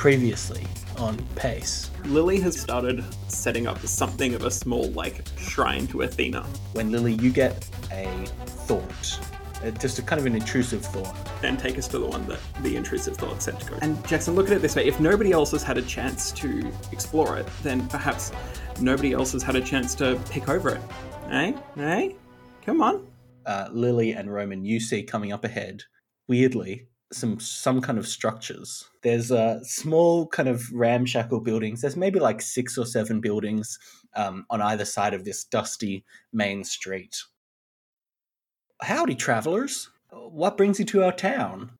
previously on pace. Lily has started setting up something of a small, like, shrine to Athena. When Lily, you get a thought, uh, just a kind of an intrusive thought. Then take us to the one that the intrusive thought said to go. And Jackson, look at it this way: if nobody else has had a chance to explore it, then perhaps nobody else has had a chance to pick over it. Eh? Eh? Come on. Uh, Lily and Roman, you see coming up ahead, weirdly, some some kind of structures. There's uh, small kind of ramshackle buildings. There's maybe like six or seven buildings um, on either side of this dusty main street. Howdy, travelers. What brings you to our town?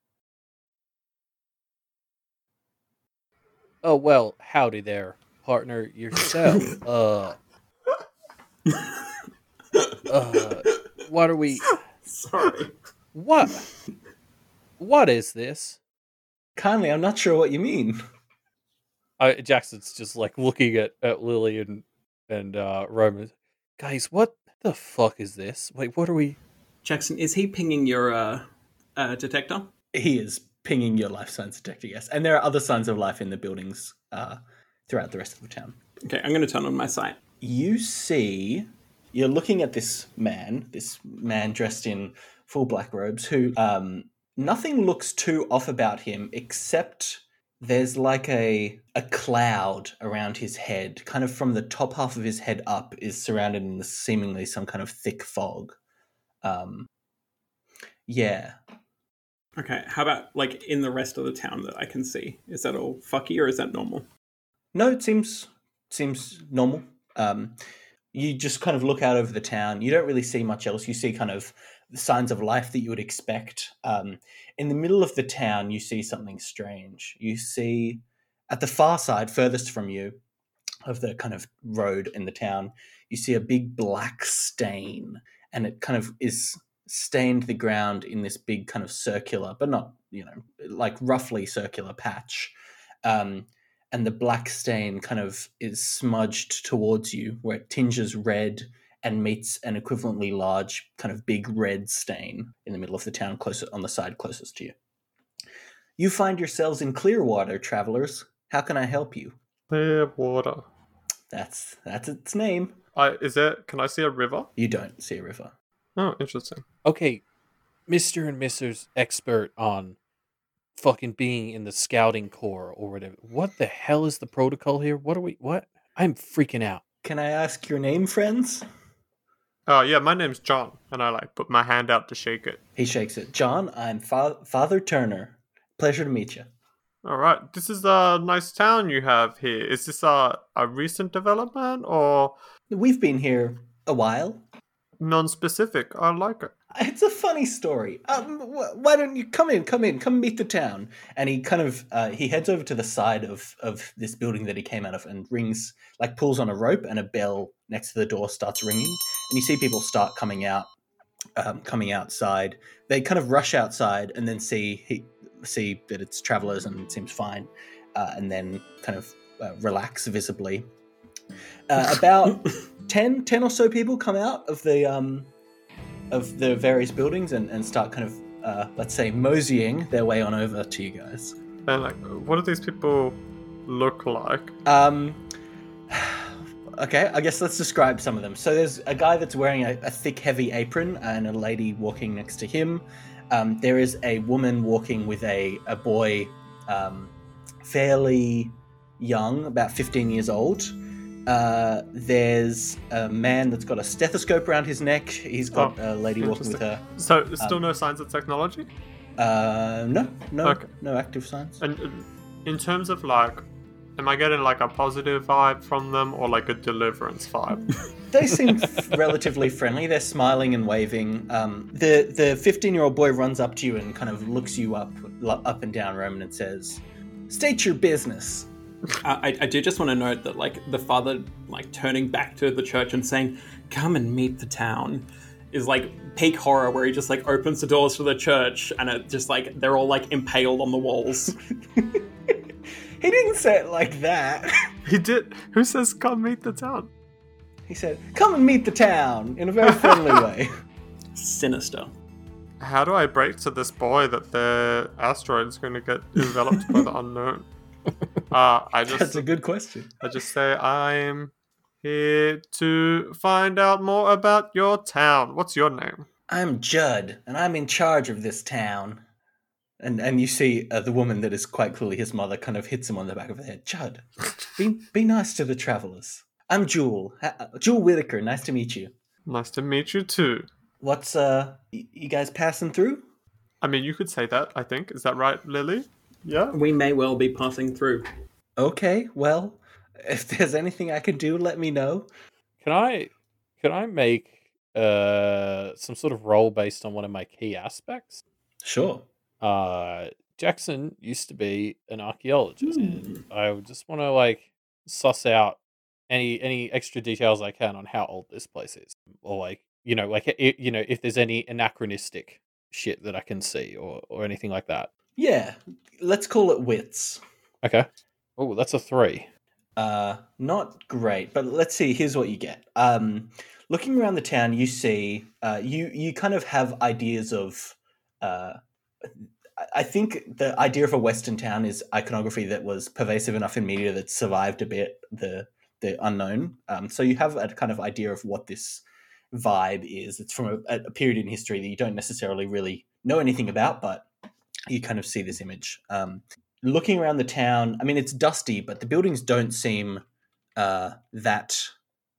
Oh well, howdy there, partner. Yourself. uh, uh, what are we? Sorry. What? What is this? Kindly, I'm not sure what you mean. Uh, Jackson's just like looking at, at Lily and and uh, Roman. Guys, what the fuck is this? Wait, what are we? Jackson, is he pinging your uh, uh, detector? He is pinging your life signs detector, yes. And there are other signs of life in the buildings uh, throughout the rest of the town. Okay, I'm going to turn on my sight. You see, you're looking at this man, this man dressed in full black robes, who um, nothing looks too off about him except there's like a a cloud around his head. Kind of from the top half of his head up is surrounded in seemingly some kind of thick fog. Um yeah. Okay, how about like in the rest of the town that I can see? Is that all fucky or is that normal? no it seems seems normal. Um you just kind of look out over the town. You don't really see much else. You see kind of the signs of life that you would expect. Um, in the middle of the town, you see something strange. You see at the far side, furthest from you, of the kind of road in the town, you see a big black stain, and it kind of is stained the ground in this big kind of circular, but not you know like roughly circular patch. Um, and the black stain kind of is smudged towards you, where it tinges red and meets an equivalently large kind of big red stain in the middle of the town closer on the side closest to you. You find yourselves in Clearwater, travelers. How can I help you? Clear water. That's that's its name. I is there? Can I see a river? You don't see a river. Oh, interesting. Okay, Mister and Mrs. Expert on fucking being in the scouting corps or whatever. What the hell is the protocol here? What are we? What? I'm freaking out. Can I ask your name, friends? Oh yeah, my name's John, and I like put my hand out to shake it. He shakes it. John, I'm Fa- Father Turner. Pleasure to meet you. All right, this is a nice town you have here. Is this a a recent development or We've been here a while. non-specific? I like it. It's a funny story. Um, wh- why don't you come in? Come in. Come meet the town. And he kind of uh, he heads over to the side of of this building that he came out of and rings like pulls on a rope and a bell next to the door starts ringing. And you see people start coming out, um, coming outside. They kind of rush outside and then see he see that it's travelers and it seems fine, uh, and then kind of uh, relax visibly. Uh, about 10, 10 or so people come out of the um, of the various buildings and, and start kind of uh, let's say moseying their way on over to you guys. And like, what do these people look like? Um, okay, I guess let's describe some of them. So there's a guy that's wearing a, a thick, heavy apron and a lady walking next to him. Um, there is a woman walking with a, a boy um, fairly young, about 15 years old. Uh, there's a man that's got a stethoscope around his neck. He's got Oh, a lady walking with her. So, still Um, no signs of technology. Uh, no, no, Okay. no active signs. And in terms of like, am I getting like a positive vibe from them or like a deliverance vibe? They seem relatively friendly. They're smiling and waving. Um, the the 15 year old boy runs up to you and kind of looks you up up and down, Roman, and says, "State your business." Uh, I, I do just want to note that, like, the father, like, turning back to the church and saying, "Come and meet the town," is like peak horror, where he just like opens the doors to the church and it just like they're all like impaled on the walls. He didn't say it like that. he did. Who says come meet the town? He said, "Come and meet the town" in a very friendly way. Sinister. How do I break to this boy that the asteroid's going to get enveloped by the unknown? Uh, I just, That's a good question. I just say I'm here to find out more about your town. What's your name? I'm Judd, and I'm in charge of this town. And and you see uh, the woman that is quite clearly his mother kind of hits him on the back of the head. Judd, be be nice to the travelers. I'm Jewel, Ha- Jewel Whitaker. Nice to meet you. Nice to meet you too. What's uh, y- you guys passing through? I mean, you could say that. I think is that right, Lily? Yeah. We may well be passing through. Okay, well, if there's anything I can do, let me know. Can I can I make uh some sort of roll based on one of my key aspects? Sure. Uh Jackson used to be an archaeologist and I just want to like suss out any any extra details I can on how old this place is or like you know like i you know if there's any anachronistic shit that I can see or or anything like that. Yeah, let's call it wits. Okay. Oh, that's a 3. Uh, not great, but let's see. Here's what you get. Um, looking around the town, you see uh, you you kind of have ideas of. Uh, I- think the idea of a Western town is iconography that was pervasive enough in media that survived a bit the the unknown. Um, so you have a kind of idea of what this vibe is. It's from a, a period in history that you don't necessarily really know anything about, but you kind of see this image. Um, looking around the town, I mean, it's dusty, but the buildings don't seem uh, that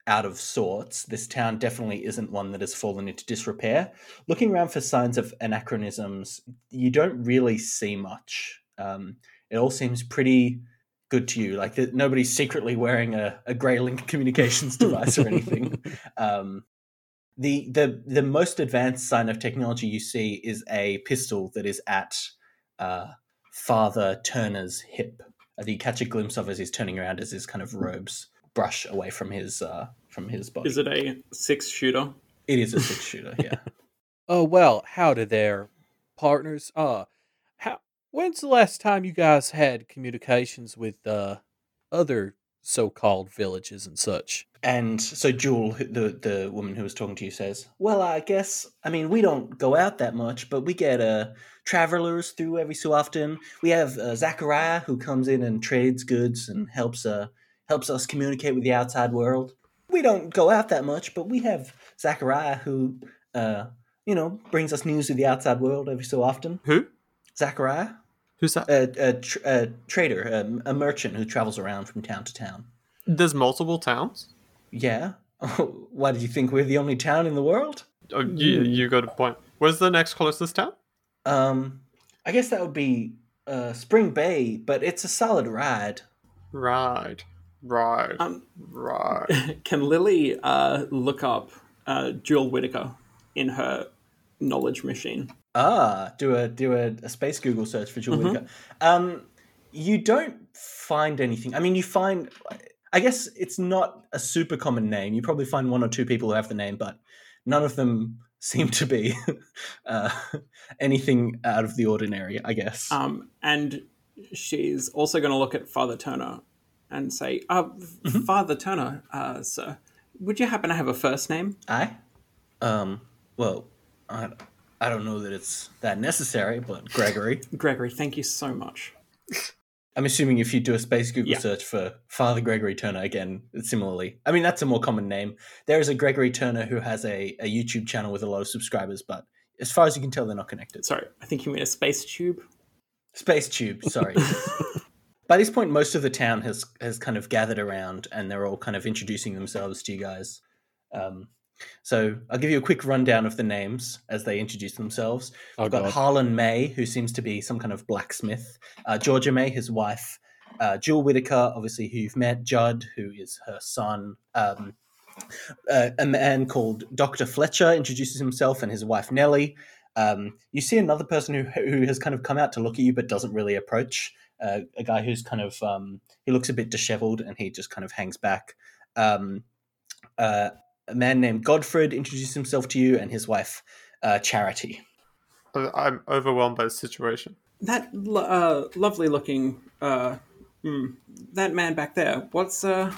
out of sorts. This town definitely isn't one that has fallen into disrepair. Looking around for signs of anachronisms, you don't really see much. Um, it all seems pretty good to you. Like that nobody's secretly wearing a, a Greylink communications device or anything. Um, the the the most advanced sign of technology you see is a pistol that is at uh, Father Turner's hip. That you catch a glimpse of as he's turning around as his kind of robes brush away from his uh, from his body. Is it a six shooter? it is a six shooter. Yeah. Oh well, How howdy there, partners. Uh, how? When's the last time you guys had communications with uh other so-called villages and such? And so Jewel, the the woman who was talking to you, says, "Well, I guess I mean we don't go out that much, but we get uh travelers through every so often. We have uh, Zachariah who comes in and trades goods and helps uh helps us communicate with the outside world. We don't go out that much, but we have Zachariah who uh you know brings us news of the outside world every so often. Who? Zachariah, Who's that? a a, tr- a trader, a, a merchant who travels around from town to town." There's multiple towns. Yeah. Why do you think we're the only town in the world? Oh, you, you got a point. Where's the next closest town? Um, I guess that would be uh, Spring Bay, but it's a solid ride. Right. Right. Um, right. can Lily uh, look up uh, Jewel Whitaker in her knowledge machine? Ah, do a do a, a space Google search for Jewel Whitaker. Um, you don't find anything. I mean, you find. I guess it's not a super common name. You probably find one or two people who have the name, but none of them seem to be uh, anything out of the ordinary. I guess. Um, and she's also going to look at Father Turner and say, uh, Father Turner, uh, sir, would you happen to have a first name? I? Um, well, I, I don't know that it's that necessary, but Gregory. Gregory, thank you so much. I'm assuming if you do a space Google Yeah. search for Father Gregory Turner, again, similarly. I mean, that's a more common name. There is a Gregory Turner who has a, a YouTube channel with a lot of subscribers, but as far as you can tell, they're not connected. Sorry, I think you mean a space tube. Space Tube, sorry. By this point, most of the town has has kind of gathered around, and they're all kind of introducing themselves to you guys. Um, so I'll give you a quick rundown of the names as they introduce themselves. Oh We've got god. Harlan May, who seems to be some kind of blacksmith. Uh, Georgia May, his wife. Uh, Jewel Whitaker, obviously, who you've met. Judd, who is her son. Um, uh, a man called Dr. Fletcher introduces himself and his wife Nellie. Um, you see another person who, who has kind of come out to look at you but doesn't really approach. Uh, a guy who's kind of, um, he looks a bit disheveled and he just kind of hangs back. Um, uh, a man named Godfred introduces himself to you and his wife uh, Charity. I'm overwhelmed by the situation. That uh, lovely looking, uh, hmm, that man back there. What's uh,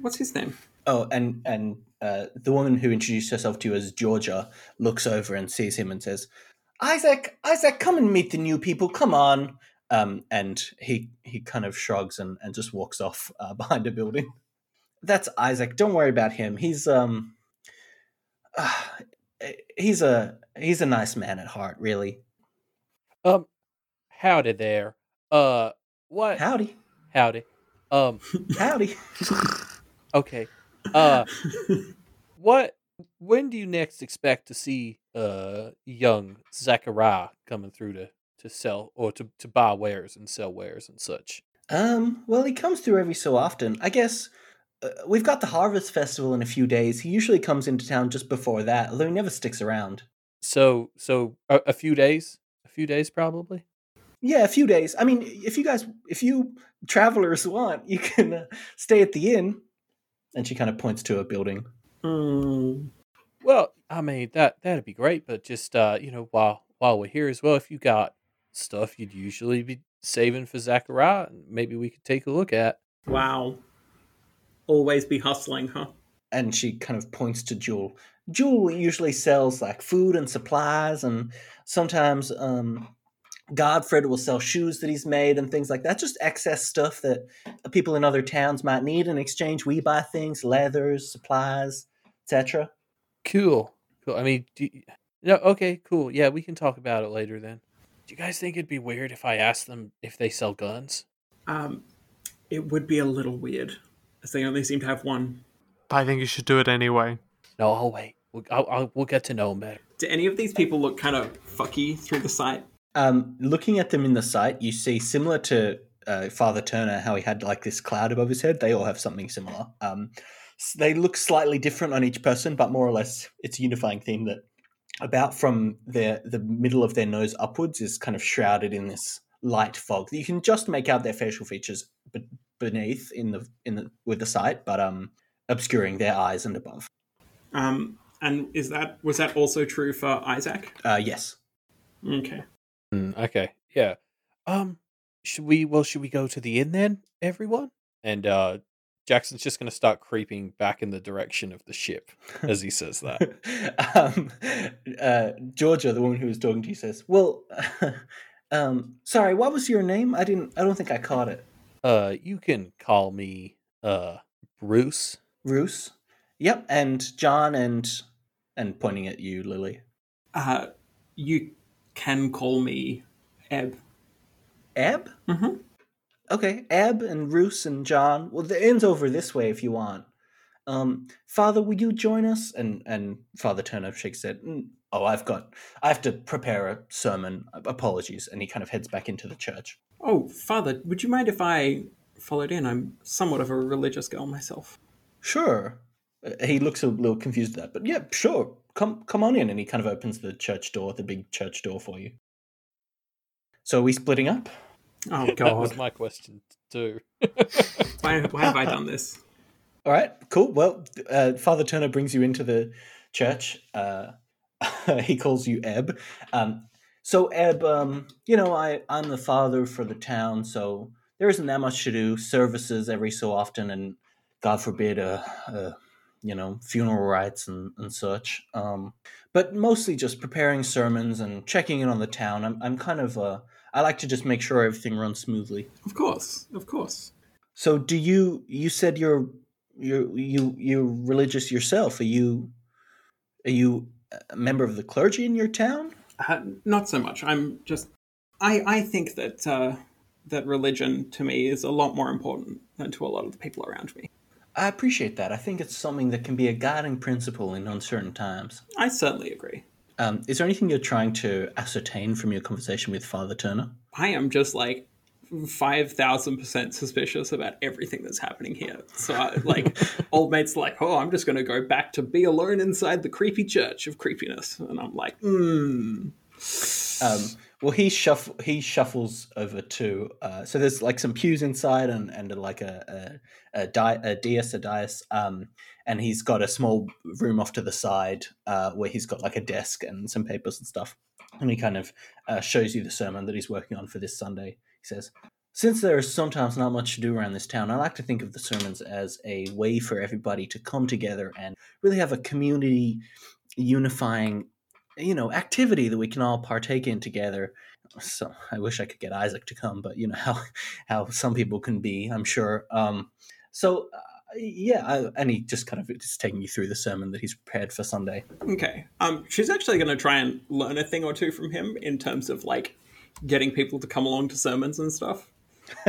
what's his name? Oh, and and uh, the woman who introduced herself to you as Georgia looks over and sees him and says, "Isaac, Isaac, come and meet the new people. Come on. Um, and he he kind of shrugs and, and just walks off uh, behind a building. That's Isaac. Don't worry about him. He's um uh, he's a he's a nice man at heart, really. Um, howdy there. Uh, what? Howdy, howdy. Um, howdy. okay. Uh, what? When do you next expect to see uh young Zachariah coming through to to sell or to to buy wares and sell wares and such? Um, well, he comes through every so often. I guess uh, we've got the Harvest Festival in a few days. He usually comes into town just before that, although he never sticks around. So, so a, a few days, a few days probably. Yeah, a few days. I mean, if you guys, if you travelers want, you can uh, stay at the inn. And she kind of points to a building. Mm. Well, I mean that that'd be great, but just uh, you know, while while we're here as well, if you got stuff you'd usually be saving for Zachariah, maybe we could take a look at. Wow. Always be hustling, huh? And she kind of points to Jewel. Jewel usually sells like food and supplies, and sometimes um, Godfred will sell shoes that he's made and things like that. Just excess stuff that people in other towns might need. In exchange, we buy things, leathers, supplies, etc. Cool, cool. I mean, do you, no, okay, cool. Yeah, we can talk about it later then. Do you guys think it'd be weird if I asked them if they sell guns? Um, it would be a little weird, as they only seem to have one. But I think you should do it anyway. No, I'll wait. We'll, I'll, I'll, we'll get to know them better. Do any of these people look kind of fucky through the sight? Um, looking at them in the site, you see similar to uh, Father Turner, how he had like this cloud above his head. They all have something similar. Um, s- they look slightly different on each person, but more or less, it's a unifying theme that about from their the middle of their nose upwards is kind of shrouded in this light fog. You can just make out their facial features be- beneath in the in the with the sight, but um, obscuring their eyes and above. Um, and is that was that also true for Isaac? Uh, yes. Okay. Mm, okay, yeah. Um, should we? Well, should we go to the inn then, everyone? And uh, Jackson's just gonna start creeping back in the direction of the ship as he says that. um, uh, Georgia, the woman who was talking to you, says, "Well, um, sorry, what was your name? I didn't. I don't think I caught it. Uh, you can call me uh Bruce. Roos. Yep, and John and and pointing at you, Lily. Uh, you can call me Eb. Eb. Mm-hmm. Okay, Eb and Roos and John. Well, the inn's over this way if you want. Um, Father, will you join us? And and Father Turner shakes head. "Mm, Oh, I've got. I have to prepare a sermon. Apologies. And he kind of heads back into the church. Oh, Father, would you mind if I followed in? I'm somewhat of a religious girl myself. Sure. Uh, He looks a little confused at that, but yeah, sure. Come come on in. And he kind of opens the church door, the big church door for you. So are we splitting up? Oh That was God, my question too. why, why have I done this? All right, cool. Well, uh, Father Turner brings you into the church. Uh, he calls you Eb. Um, so Eb, um, you know, I I'm the father for the town, so there isn't that much to do. Services every so often, and God forbid, uh, uh you know, funeral rites and and such. Um, but mostly just preparing sermons and checking in on the town. I'm I'm kind of uh, I like to just make sure everything runs smoothly. Of course, of course. So do you you said you're you're you you're religious yourself. Are you are you a member of the clergy in your town? Uh, not so much. I'm just. I I think that uh, that religion to me is a lot more important than to a lot of the people around me. I appreciate that. I think it's something that can be a guiding principle in uncertain times. I certainly agree. Um, is there anything you're trying to ascertain from your conversation with Father Turner? I am just like five thousand percent suspicious about everything that's happening here. So, I, like, old mate's like, "Oh, I'm just going to go back to be alone inside the creepy church of creepiness," and I'm like, "Hmm." Um, well, he he shuffles over to uh, so there's like some pews inside and and like a a, a, di- a dais a dais um, and he's got a small room off to the side uh, where he's got like a desk and some papers and stuff and he kind of uh, shows you the sermon that he's working on for this Sunday. He says. Since there is sometimes not much to do around this town, I like to think of the sermons as a way for everybody to come together and really have a community unifying you know activity that we can all partake in together. So I wish I could get Isaac to come, but you know how how some people can be. I'm sure. Um, so yeah, I, and he just kind of is taking you through the sermon that he's prepared for Sunday. Okay. Um, she's actually going to try and learn a thing or two from him in terms of like getting people to come along to sermons and stuff.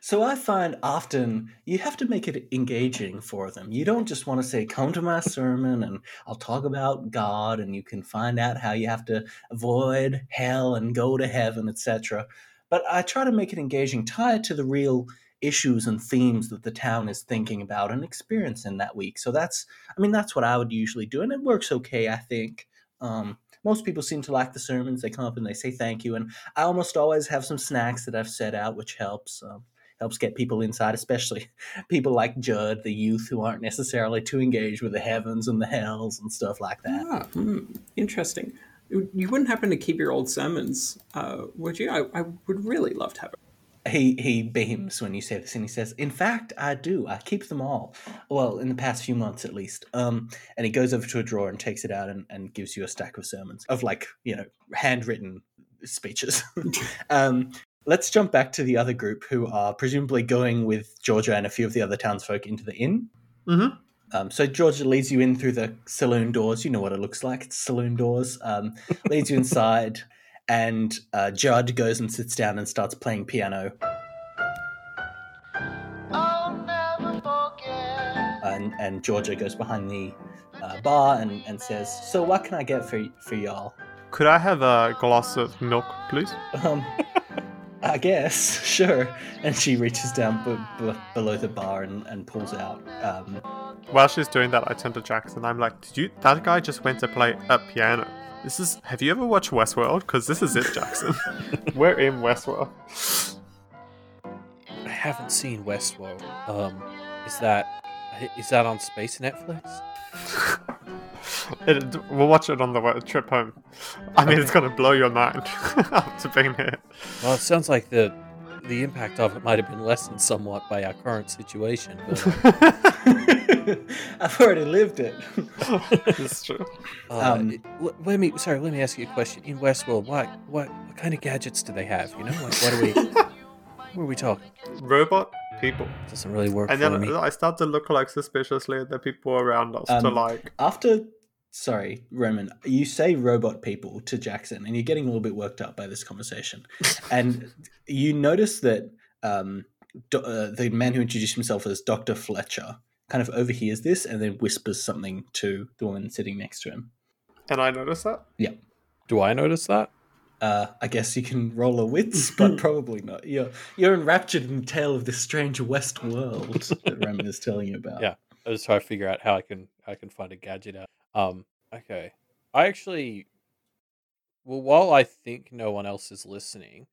so I find often you have to make it engaging for them. You don't just want to say, "Come to my sermon and I'll talk about God and you can find out how you have to avoid hell and go to heaven, etc." But I try to make it engaging, tie it to the real issues and themes that the town is thinking about and experiencing that week. So that's, I mean, that's what I would usually do, and it works okay, I think. Um, most people seem to like the sermons. They come up and they say thank you, and I almost always have some snacks that I've set out, which helps. Um, helps get people inside, especially people like Judd, the youth who aren't necessarily too engaged with the heavens and the hells and stuff like that. Ah, hmm, interesting. You wouldn't happen to keep your old sermons, uh, would you? I, I would really love to have he he beams when you say this and he says in fact i do i keep them all well in the past few months at least um and he goes over to a drawer and takes it out and, and gives you a stack of sermons of like you know handwritten speeches um let's jump back to the other group who are presumably going with georgia and a few of the other townsfolk into the inn Mm-hmm. um, so Georgia leads you in through the saloon doors. You know what it looks like. It's saloon doors. Um, leads you inside, and uh, Judd goes and sits down and starts playing piano. And, and Georgia goes behind the uh, bar and, and says, "So what can I get for for y'all?" Could I have a glass of milk, please? Um, I guess sure. And she reaches down b- b- below the bar and, and pulls out. Um, While she's doing that, I turn to Jackson. I'm like, "Did you? That guy just went to play a piano. This is. Have you ever watched Westworld? Because this is it, Jackson. We're in Westworld. I haven't seen Westworld. Um, is that is that on Space Netflix? It, we'll watch it on the trip home. I mean, it's gonna blow your mind after being here. Well, it sounds like the the impact of it might have been lessened somewhat by our current situation. But, I've already lived it. it's true. uh, Um, it- l- let me sorry, let me ask you a question. In Westworld, what what what kind of gadgets do they have? You know, like what are we what are we talking? Robot people, Doesn't really work and for then me. I start to look like suspiciously at the people around us to Um, like. After, sorry, Roman, you say robot people to Jackson, and you're getting a little bit worked up by this conversation. and you notice that um, do, uh, the man who introduced himself as Dr. Fletcher kind of overhears this and then whispers something to the woman sitting next to him. And I notice that. Yeah. Do I notice that? Uh, I guess you can roll a wits, but probably not. You're you're enraptured in the tale of this strange West world that Roman is telling you about. Yeah. I was trying to figure out how I can I can find a gadget out. Um, okay. I actually well while I think no one else is listening,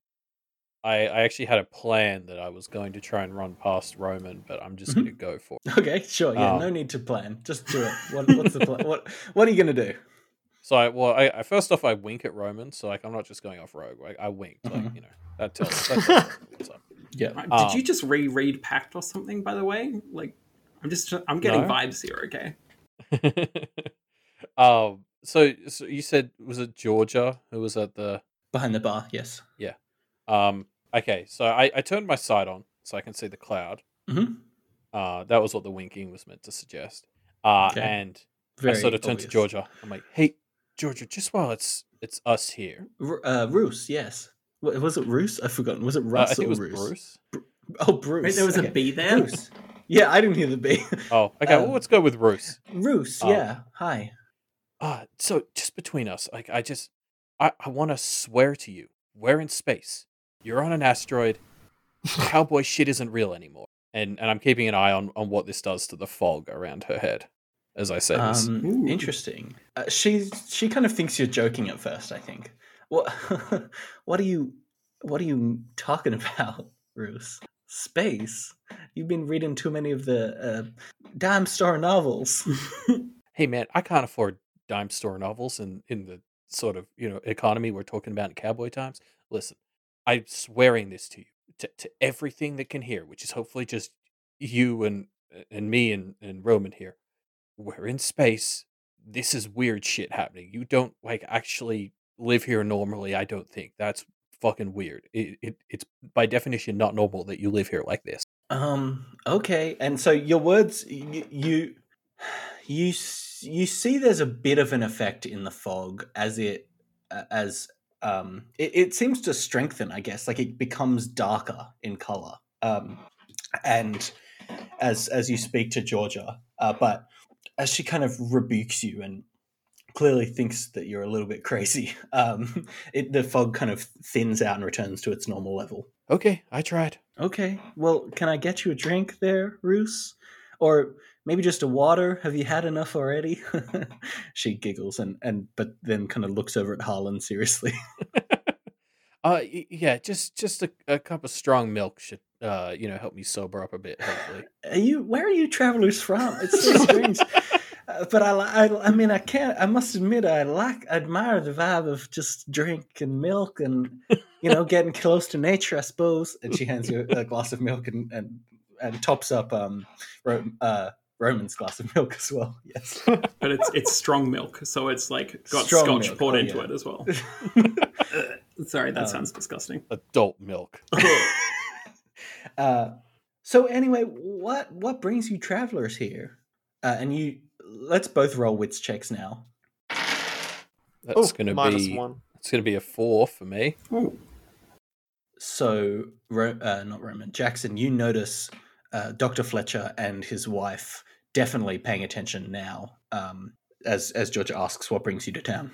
I, I actually had a plan that I was going to try and run past Roman, but I'm just Mhm. gonna go for it. Okay, sure. Yeah, Um, no need to plan. Just do it. What, what's the plan? What What are you gonna do? So I well I, I first off I wink at Roman, so like I'm not just going off rogue. Like I winked, like, Mhm. you know. That tells that tells what's. Yeah. Um, Did you just reread Pact or something? By the way, like I'm just I'm getting No. vibes here. Okay. um so so you said was it Georgia who was at the Behind the bar, yes. Yeah. Um, okay, so I, I turned my sight on so I can see the cloud. Mhm. Uh, that was what the winking was meant to suggest. Uh, Okay. and Very I sort of turned to. Georgia. I'm like, "Hey, Georgia, just while it's it's us here, R- uh, Roos, yes. Wa- Was it Roos? I've forgotten. Was it uh, Russ I think it or was Roos? Bruce. Oh, Bruce. Wait, there was okay. a B there. Bruce. Yeah, I didn't hear the B. Oh, okay. Um, well, let's go with Bruce. Roos, Oh. yeah. Hi. Uh, so just between us, like, I just, I, I want to swear to you, we're in space. You're on an asteroid. Cowboy shit isn't real anymore. And and I'm keeping an eye on on what this does to the fog around her head as I say this. Um, interesting. Uh, she she kind of thinks you're joking at first. I think. What what are you what are you talking about, Roos? Space? You've been reading too many of the uh, dime store novels. hey man, I can't afford dime store novels in in the sort of you know economy we're talking about in cowboy times. Listen, I'm swearing this to you, to, to everything that can hear, which is hopefully just you and and me and, and Roman here. We're in space. this is weird shit happening. You don't like actually live here normally. I don't think that's fucking weird. It, it it's by definition not normal that you live here like this. Um. Okay. And so your words, you, you, you, you see, there's a bit of an effect in the fog as it, as um, it, it seems to strengthen. I guess like it becomes darker in color. Um, and as as you speak to Georgia, uh, but as she kind of rebukes you and clearly thinks that you're a little bit crazy, um, it the fog kind of thins out and returns to its normal level. Okay, I tried. Okay. Well, can I get you a drink there, Roos? Or maybe just a water? Have you had enough already? she giggles and, and but then kind of looks over at Harlan seriously. Uh, yeah, just just a, a cup of strong milk should uh, you know, help me sober up a bit. Hopefully. Are you where are you travelers from? It's so strange. Uh, but I, I, I mean, I can't. I must admit, I like, I admire the vibe of just drink and milk, and you know, getting close to nature. I suppose. And she hands you a glass of milk and and, and tops up um, uh, Roman's glass of milk as well. Yes. but it's it's strong milk, so it's like got Strong scotch milk, poured oh, into yeah. it as well. Sorry, that Um, sounds disgusting. Adult milk. Uh, so anyway, what what brings you travelers here? Uh, and you let's both roll wits checks now. That's gonna be one. it's gonna be a four for me. Ooh. So, Ro- uh, not Roman Jackson, you notice uh, Doctor Fletcher and his wife definitely paying attention now. Um, as as Georgia asks, what brings you to town?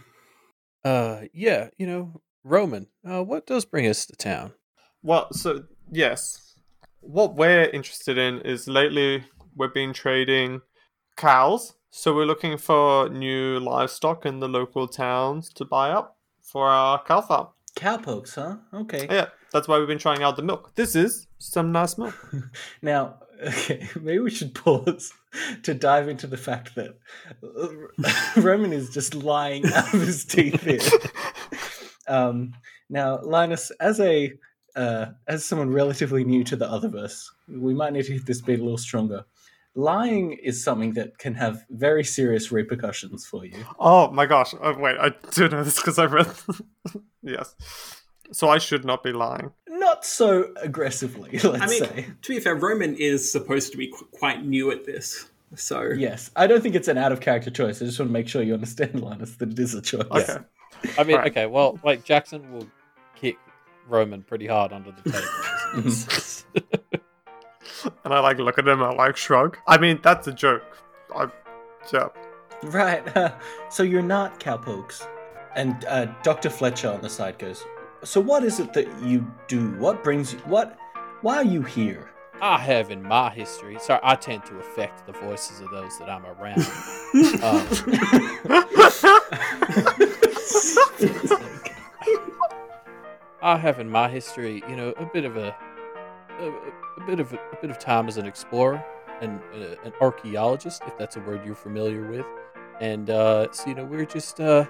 Uh, yeah, you know, Roman. Uh, what does bring us to town? Well, so yes, what we're interested in is lately we've been trading cows. So we're looking for new livestock in the local towns to buy up for our cow farm. Cowpokes, huh? Okay. Yeah, that's why we've been trying out the milk. This is some nice milk. Now, okay, maybe we should pause to dive into the fact that uh, Roman is just lying out of his teeth here. Um, now, Linus, as a uh, as someone relatively new to the Otherverse, we might need to hit this beat a little stronger. Lying is something that can have very serious repercussions for you. Oh my gosh! Oh, wait, I do know this because I read. yes, so I should not be lying. Not so aggressively, let's I mean, say. to be fair, Roman is supposed to be qu- quite new at this, so Yes, I don't think it's an out of character choice. I just want to make sure you understand, Linus, that it is a choice. Okay. I mean, Alright. okay, well, like Jackson will kick Roman pretty hard under the table. And I like look at him. I like shrug. I mean, that's a joke. I, yeah. Right. so you're not cowpokes. And uh, Dr. Fletcher on the side goes, So what is it that you do? What brings you. What. Why are you here? I have in my history. Sorry, I tend to affect the voices of those that I'm around. I have in my history, you know, a bit of a, a, a bit of a, a bit of time as an explorer and uh, an archaeologist, if that's a word you're familiar with. And uh, so, you know, we're just uh,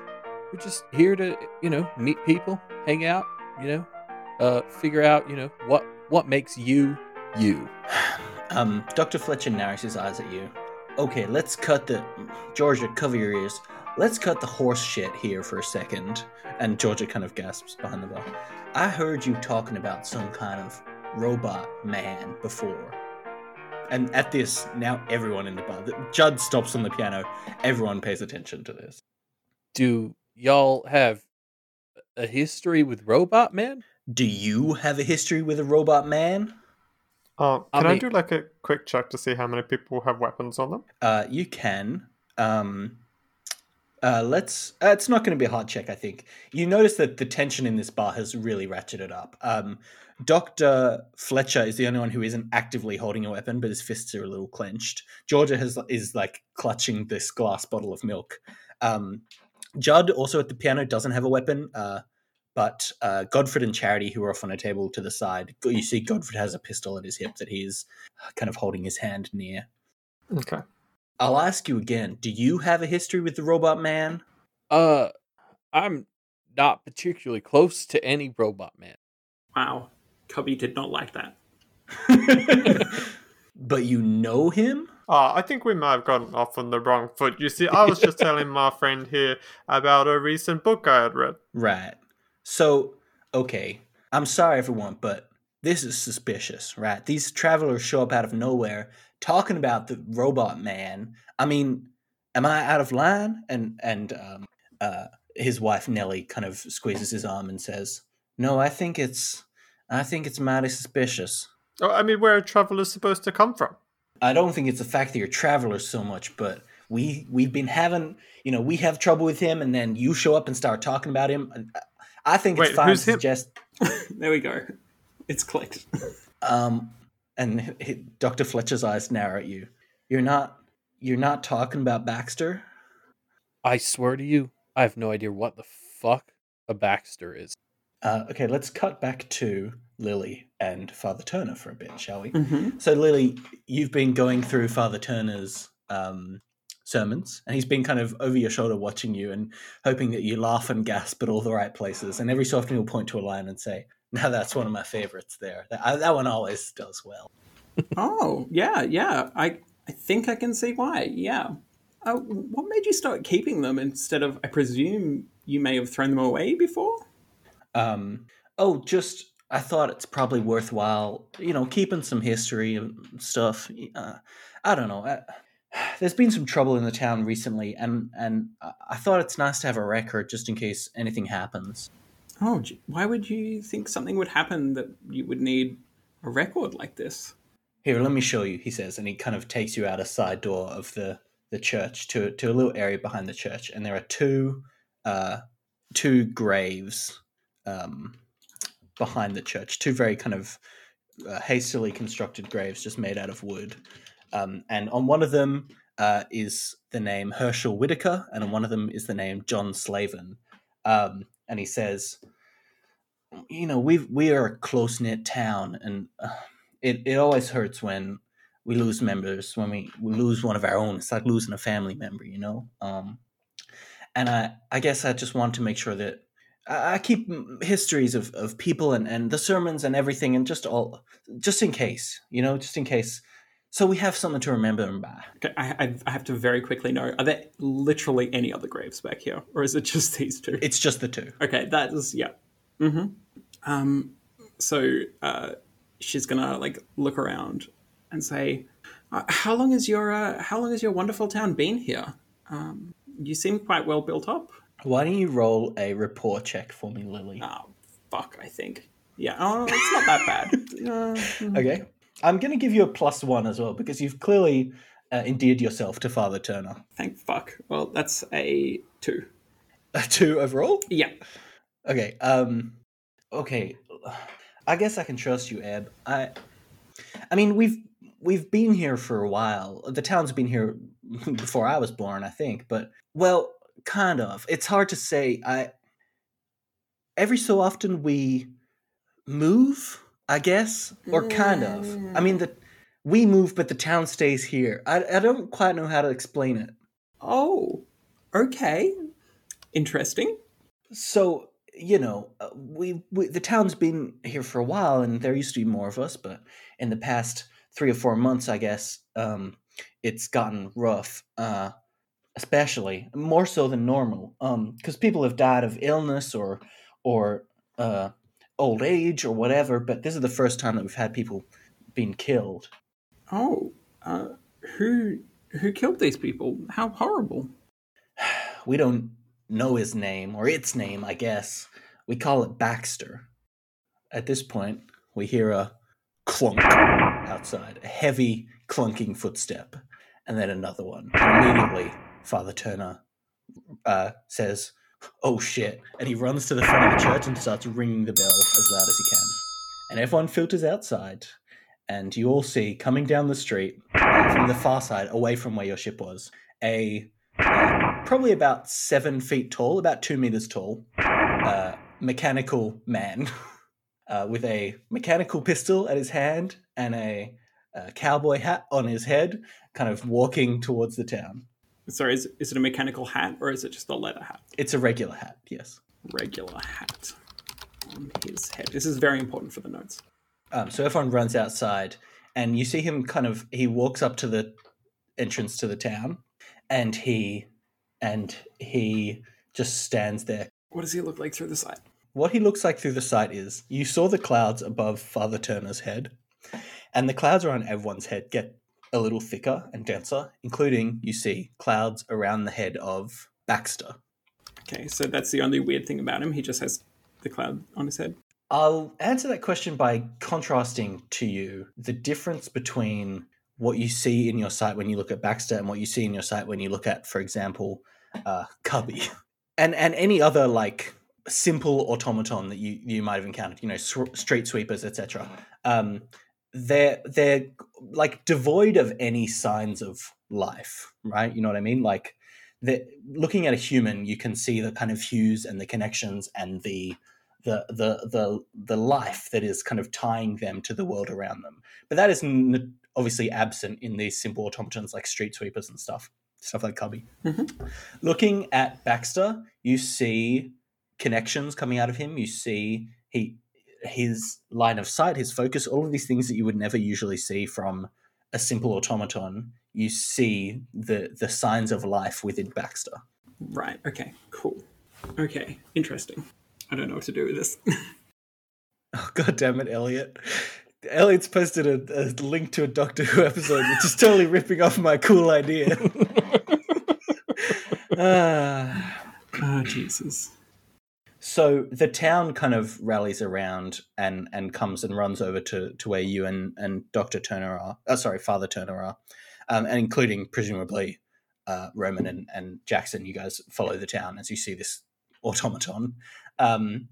we're just here to, you know, meet people, hang out, you know, uh, figure out, you know, what what makes you you. Um, Dr. Fletcher narrows his eyes at you. Okay, let's cut the. Georgia, cover your ears. Let's cut the horse shit here for a second. And Georgia kind of gasps behind the bar. I heard you talking about some kind of robot man before. And at this, now everyone in the bar. Judd stops on the piano. Everyone pays attention to this. Do y'all have a history with Robot Man? Do you have a history with a robot man? Uh, can I, mean- do like a quick check to see how many people have weapons on them? Uh, you can. Um, uh, let's. Uh, it's not going to be a hard check, I think. You notice that the tension in this bar has really ratcheted up. Um, Doctor Fletcher is the only one who isn't actively holding a weapon, but his fists are a little clenched. Georgia has is like clutching this glass bottle of milk. Um, Judd, also at the piano, doesn't have a weapon. Uh, but uh, Godfred and Charity, who are off on a table to the side, you see Godfred has a pistol at his hip that he is kind of holding his hand near. Okay. I'll ask you again. Do you have a history with the robot man? Uh, I'm not particularly close to any Robot Man. wow, Cubby did not like that. but you know him? Oh, I think we might have gotten off on the wrong foot. You see, I was just telling my friend here about a recent book I had read. Right. So, okay. I'm sorry, everyone, but this is suspicious, right? These travelers show up out of nowhere talking about the robot man. I mean, am I out of line? And and um, uh, his wife Nellie kind of squeezes his arm and says, "No, I think it's, I think it's mighty suspicious. Oh, I mean, where are travelers supposed to come from? I don't think it's the fact that you're travelers so much, but we we've been having, you know, we have trouble with him, and then you show up and start talking about him. I think it's Wait, fine who's to him? suggest there we go. It's clicked. Um, and h- Dr. Fletcher's eyes narrow at you. You're not. You're not talking about Baxter. I swear to you, I have no idea what the fuck a Baxter is. Uh, okay, let's cut back to Lily and Father Turner for a bit, shall we? Mm-hmm. So, Lily, you've been going through Father Turner's um, sermons, and he's been kind of over your shoulder watching you and hoping that you laugh and gasp at all the right places. And every so often he'll point to a line and say, "Now that's one of my favorites." There, that, I, that one always does well. Oh, yeah, yeah. I I think I can see why. Yeah. Uh, what made you start keeping them instead of? I presume you may have thrown them away before. Um, oh, just I thought it's probably worthwhile, you know, keeping some history and stuff. Uh, I don't know. I, there's been some trouble in the town recently, and and I- I thought it's nice to have a record just in case anything happens. Oh, why would you think something would happen that you would need a record like this? Here, let me show you. He says, and he kind of takes you out a side door of the the church to to a little area behind the church, and there are two uh, two graves um, behind the church. Two very kind of uh, hastily constructed graves, just made out of wood. Um, and on one of them uh, is the name Herschel Whitaker, and on one of them is the name John Slavin. Um, and he says, "You know, we we are a close knit town, and uh, it it always hurts when we lose members, when we, we lose one of our own. It's like losing a family member, you know. Um, and I I guess I just want to make sure that I keep histories of, of people and, and the sermons and everything, and just all just in case, you know, just in case, so we have something to remember them by. Okay, I, I, I have to very quickly know: Are there literally any other graves back here, or is it just these two? It's just the two. Okay, that is yeah. Mm-hmm. Um, so uh, she's gonna like look around and say, uh, "How long has your uh, How long has your wonderful town been here? Um, you seem quite well built up." Why don't you roll a rapport check for me, Lily? Oh, fuck! I think. Yeah. Oh, it's not that bad. Uh, Okay. I'm going to give you a plus one as well because you've clearly uh, endeared yourself to Father Turner. thank fuck. Well, that's a two. A two overall? Yeah. Okay. Um. Okay. I guess I can trust you, Eb. I. I mean, we've we've been here for a while. The town's been here before I was born, I think. But well, kind of. It's hard to say. I. Every so often we move, I guess, or kind of. I mean, the we move, but the town stays here. I I don't quite know how to explain it. Oh. Okay. Interesting. so you know uh, we, we the town's been here for a while and there used to be more of us but in the past three or four months i guess um it's gotten rough uh especially more so than normal um because people have died of illness or or uh old age or whatever but this is the first time that we've had people being killed Oh. Uh, who who killed these people? How horrible. we don't know his name or its name i guess we call it baxter at this point we hear a clunk outside a heavy clunking footstep and then another one and immediately father turner uh, says oh shit and he runs to the front of the church and starts ringing the bell as loud as he can and everyone filters outside and you all see coming down the street uh, from the far side away from where your ship was a uh, probably about seven feet tall, about two meters tall, uh, mechanical man uh, with a mechanical pistol at his hand and a, a cowboy hat on his head, kind of walking towards the town. Sorry, is, is it a mechanical hat or is it just a leather hat? It's a regular hat, yes. Regular hat on his head. This is very important for the notes. Um, so everyone runs outside, and you see him kind of. He walks up to the entrance to the town, and he and he just stands there. What does he look like through the sight? What he looks like through the sight is you saw the clouds above Father Turner's head, and the clouds around everyone's head get a little thicker and denser, including you see clouds around the head of Baxter. Okay, so that's the only weird thing about him. He just has the cloud on his head. I'll answer that question by contrasting to you the difference between what you see in your sight when you look at Baxter and what you see in your sight when you look at, for example, uh, Cubby, and and any other like simple automaton that you you might have encountered. You know, sw- street sweepers, etc. Um, they're they're like devoid of any signs of life, right? You know what I mean? Like, the looking at a human, you can see the kind of hues and the connections and the the the the the life that is kind of tying them to the world around them. But that is n- obviously absent in these simple automatons like street sweepers and stuff, stuff like Cubby. Mhm. Looking at Baxter, you see connections coming out of him. You see he his line of sight, his focus, all of these things that you would never usually see from a simple automaton. You see the the signs of life within Baxter. Right. Okay. Cool. Okay. Interesting. I don't know what to do with this. Oh god damn it, Elliot. Elliot's posted a, a link to a Doctor Who episode, which is totally ripping off my cool idea. Ah. oh Jesus. So the town kind of rallies around and and comes and runs over to to where you and and Doctor Turner are. Oh, sorry, Father Turner are, um, and including presumably uh, Roman and and Jackson. You guys follow the town as you see this automaton, um,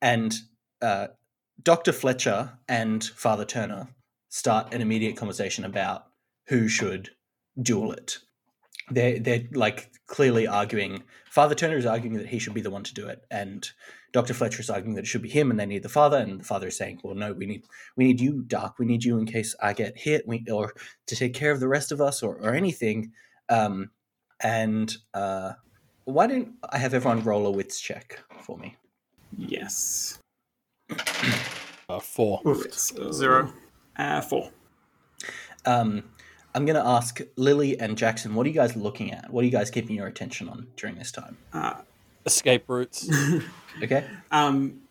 and uh, Doctor Fletcher and Father Turner start an immediate conversation about who should duel it. They're they're like clearly arguing. Father Turner is arguing that he should be the one to do it, and Doctor Fletcher is arguing that it should be him, and they need the father. And the father is saying, "Well, no, we need we need you, Doc. We need you in case I get hit, we, or to take care of the rest of us, or or anything." Um, and uh, why don't I have everyone roll a wits check for me? Yes. Uh, four. It's, uh, Zero. Uh, four. Um, I'm going to ask Lily and Jackson, what are you guys looking at? What are you guys keeping your attention on during this time? Uh, Escape routes. Okay. um,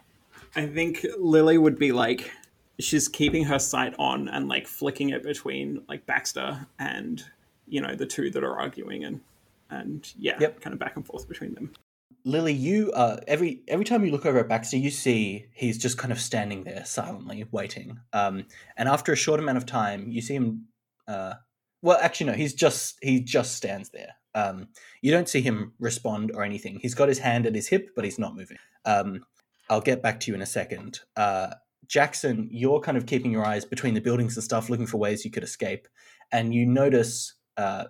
I think Lily would be like, she's keeping her sight on and like flicking it between like Baxter and you know the two that are arguing and and yeah, Yep. kind of back and forth between them. Lily, you uh, every every time you look over at Baxter, you see he's just kind of standing there silently waiting. Um, and after a short amount of time, you see him. Uh, well, actually, no, he's just he just stands there. Um, you don't see him respond or anything. He's got his hand at his hip, but he's not moving. Um, I'll get back to you in a second. Uh, Jackson, you're kind of keeping your eyes between the buildings and stuff, looking for ways you could escape, and you notice uh,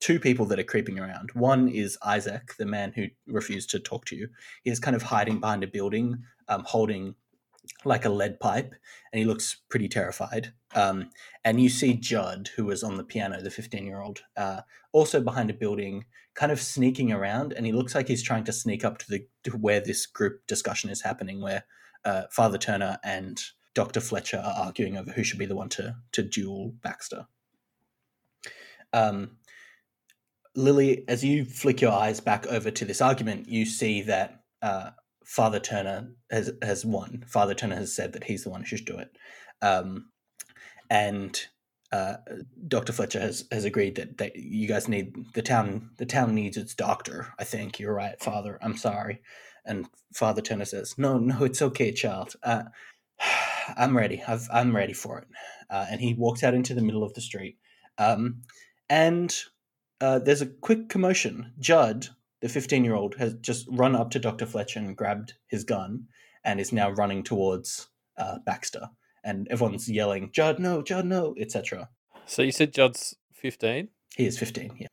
two people that are creeping around. One is Isaac, the man who refused to talk to you. He is kind of hiding behind a building, um, holding like a lead pipe, and he looks pretty terrified. Um, and you see Judd, who was on the piano, the 15 year old, uh, also behind a building, kind of sneaking around, and he looks like he's trying to sneak up to the to where this group discussion is happening, where uh, Father Turner and Dr. Fletcher are arguing over who should be the one to to duel Baxter. Um, Lily, as you flick your eyes back over to this argument, you see that uh, Father Turner has has won. Father Turner has said that he's the one who should do it, um, and uh, Doctor Fletcher has has agreed that, that you guys need the town. The town needs its doctor. I think you're right, Father. I'm sorry. And Father Turner says, "No, no, it's okay, child. Uh, I'm ready. I've, I'm ready for it." Uh, and he walks out into the middle of the street, um, and uh, there's a quick commotion. Judd, the 15 year old, has just run up to Dr. Fletcher and grabbed his gun and is now running towards uh, Baxter. And everyone's yelling, Judd, no, Judd, no, etc. so you said Judd's 15? He is 15, yeah.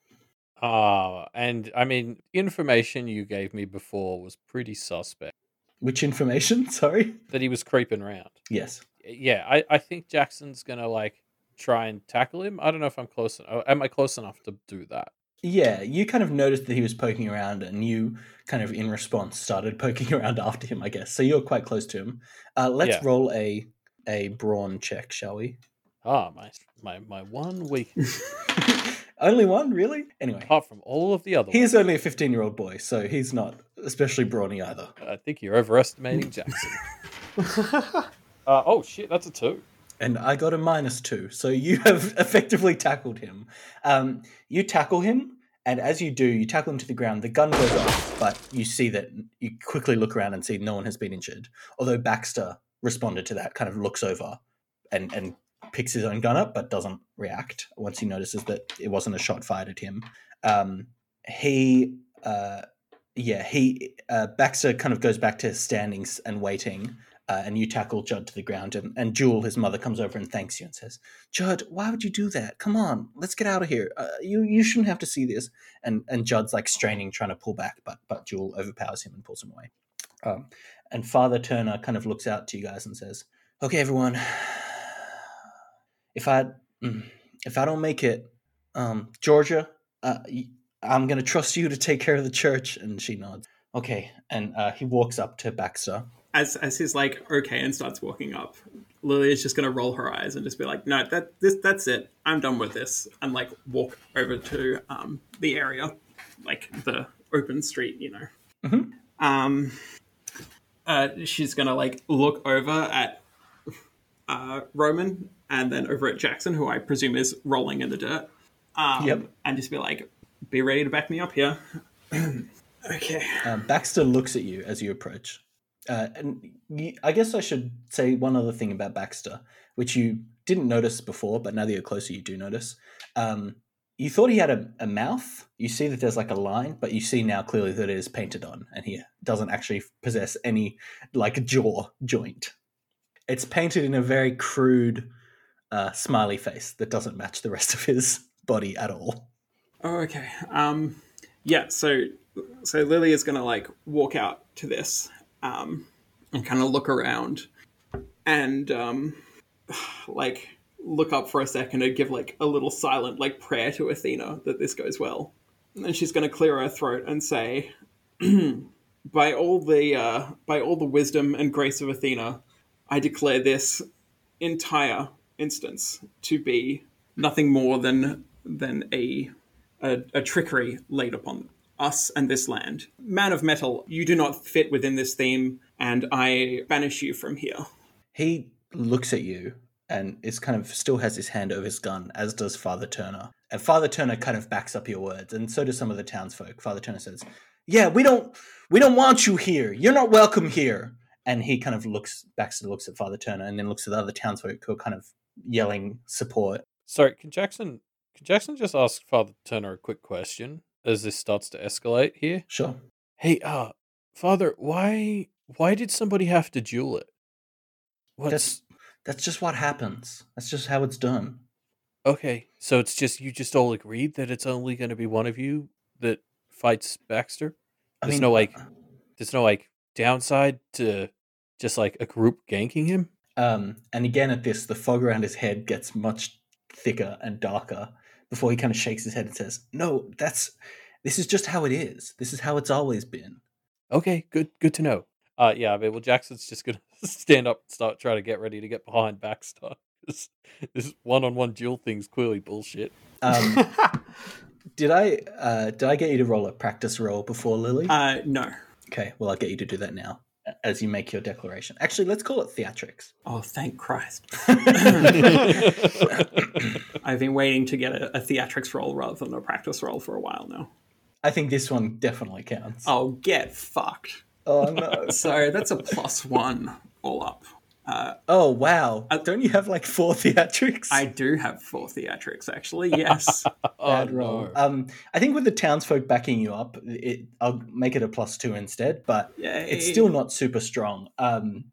Ah, and I mean, information you gave me before was pretty suspect Which information? Sorry? that he was creeping around. Yes. Yeah, I, I think Jackson's gonna like try and tackle him. I don't know if I'm close. en- Am I close enough to do that? Yeah, you kind of noticed that he was poking around, and you kind of, in response, started poking around after him, I guess. So you're quite close to him. Uh, let's Yeah. roll a a brawn check, shall we? Ah, my my my one week. Only one, really? Anyway, Apart from all of the other he's ones. only a 15 year old boy, so he's not especially brawny either. I think you're overestimating Jackson. uh, oh shit, that's a two. And I got a minus two, so you have effectively tackled him. Um, you tackle him, and as you do, you tackle him to the ground. The gun goes off, but you see that you quickly look around and see no one has been injured. Although Baxter responded to that, kind of looks over and, and picks his own gun up, but doesn't react once he notices that it wasn't a shot fired at him. Um, he, uh, yeah, he uh, Baxter kind of goes back to standing and waiting, uh, and you tackle Judd to the ground, and, and Jewel, his mother, comes over and thanks you and says, "Judd, why would you do that? Come on, let's get out of here. Uh, you you shouldn't have to see this." And and Judd's like straining, trying to pull back, but but Jewel overpowers him and pulls him away. Um, and Father Turner kind of looks out to you guys and says, "Okay, everyone, if I mm, if I don't make it, um, Georgia, uh, I'm gonna trust you to take care of the church." And she nods. Okay, and uh, he walks up to Baxter. As as he's like okay and starts walking up, Lily is just gonna roll her eyes and just be like, no, that this that's it. I'm done with this, and like walk over to um the area, like the open street, you know. Mhm. Um, uh, she's gonna like look over at uh, Roman and then over at Jackson, who I presume is rolling in the dirt. Um, Yep. And just be like, be ready to back me up here. okay. Um, Baxter looks at you as you approach. Uh, and I guess I should say one other thing about Baxter, which you didn't notice before, but now that you're closer, you do notice. Um, you thought he had a, a mouth. You see that there's like a line, but you see now clearly that it is painted on, and he doesn't actually possess any like jaw joint. It's painted in a very crude uh, smiley face that doesn't match the rest of his body at all. Oh, okay. Um, yeah. So, so Lily is gonna like walk out to this, um, and kind of look around, and um, like look up for a second and give like a little silent like prayer to Athena that this goes well, and then she's gonna clear her throat and say, "By all the uh, by all the wisdom and grace of Athena, I declare this entire instance to be nothing more than than a a, a trickery laid upon us and this land. Man of metal, you do not fit within this theme, and I banish you from here. He looks at you and is kind of still has his hand over his gun, as does Father Turner. And Father Turner kind of backs up your words, and so do some of the townsfolk. Father Turner says, "Yeah, we don't, we don't want you here. You're not welcome here." And he kind of looks, Baxter looks at Father Turner, and then looks at the other townsfolk who are kind of yelling support. Sorry, can Jackson can Jackson just ask Father Turner a quick question as this starts to escalate here? Sure. Hey, uh, Father, why why did somebody have to duel it? What's That's that's just what happens. That's just how it's done. okay? So it's just you just all agreed that it's only going to be one of you that fights Baxter. I There's mean, no like, there's no like downside to just like a group ganking him. Um, and again, at this, the fog around his head gets much thicker and darker before he kind of shakes his head and says, "No, that's this is just how it is. This is how it's always been." Okay, good, good to know. Uh, yeah, I mean, well, Jackson's just gonna stand up and start trying to get ready to get behind Baxter. This, this one-on-one duel thing's clearly bullshit. Um, did I uh, did I get you to roll a practice roll before Lily? Uh, no. okay, well, I'll get you to do that now as you make your declaration. Actually, let's call it theatrics. Oh, thank Christ. I've been waiting to get a, a theatrics roll rather than a practice roll for a while now. I think this one definitely counts. Oh, get fucked. Oh no! So that's a plus one all up. Uh, oh wow! Don't you have like four theatrics? I do have four theatrics, actually. Yes. oh, no. Um, I think with the townsfolk backing you up, it, I'll make it a plus two instead. But Yay. it's still not super strong. Um,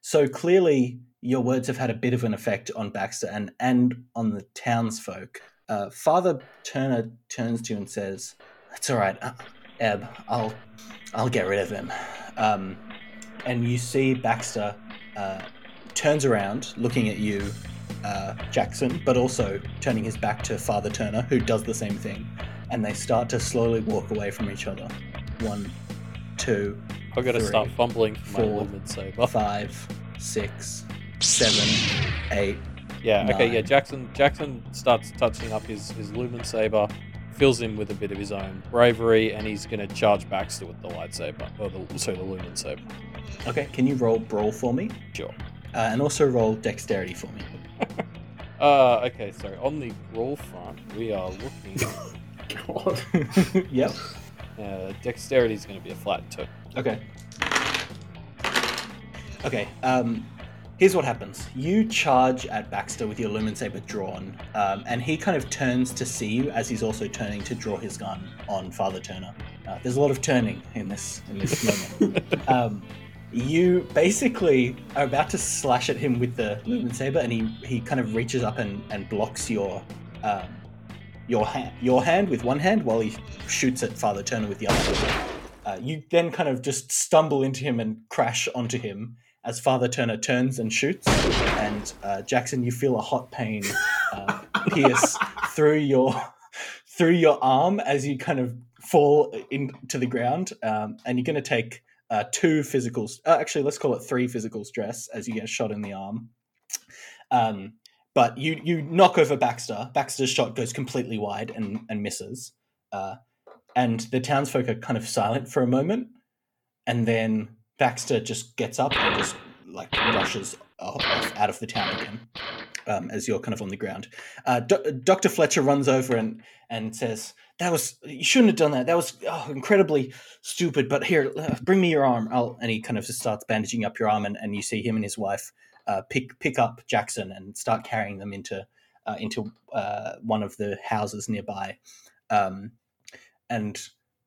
so clearly, your words have had a bit of an effect on Baxter and and on the townsfolk. Uh, Father Turner turns to you and says, "That's all right, uh, Eb. I'll I'll get rid of him." Um, and you see Baxter uh, turns around, looking at you, uh, Jackson, but also turning his back to Father Turner, who does the same thing, and they start to slowly walk away from each other. One, two, I've got to three, start fumbling for my four, lumen saber. five, six, seven, eight, Yeah. Okay. Yeah. Jackson. Jackson starts touching up his his lumen saber, fills him with a bit of his own bravery, and he's going to charge Baxter with the lightsaber, or the sorry, the lumen saber. Okay, can you roll brawl for me? Sure. Uh, and also roll dexterity for me. Uh. Okay. Sorry. On the roll front, we are looking. God. yep. uh, dexterity is going to be a flat two. Okay. Okay. Um, here's what happens. You charge at Baxter with your lumen saber drawn, um, and he kind of turns to see you as he's also turning to draw his gun on Father Turner. Uh, there's a lot of turning in this in this moment. um, you basically are about to slash at him with the lumen saber, and he he kind of reaches up and, and blocks your um, your hand your hand with one hand while he shoots at Father Turner with the other. Uh, you then kind of just stumble into him and crash onto him as Father Turner turns and shoots. And uh, Jackson, you feel a hot pain uh, pierce through your through your arm as you kind of fall into the ground, um, and you're going to take uh, two physical. Uh, actually, let's call it three physical stress as you get shot in the arm. Um, but you you knock over Baxter. Baxter's shot goes completely wide and and misses. Uh, and the townsfolk are kind of silent for a moment, and then Baxter just gets up and just like rushes off, out of the town again. Um, as you're kind of on the ground, uh, Do- Doctor Fletcher runs over and and says, "That was you shouldn't have done that. That was oh, incredibly stupid. But here, uh, bring me your arm." I'll, and he kind of just starts bandaging up your arm, and, and you see him and his wife uh, pick pick up Jackson and start carrying them into uh, into uh, one of the houses nearby. Um, and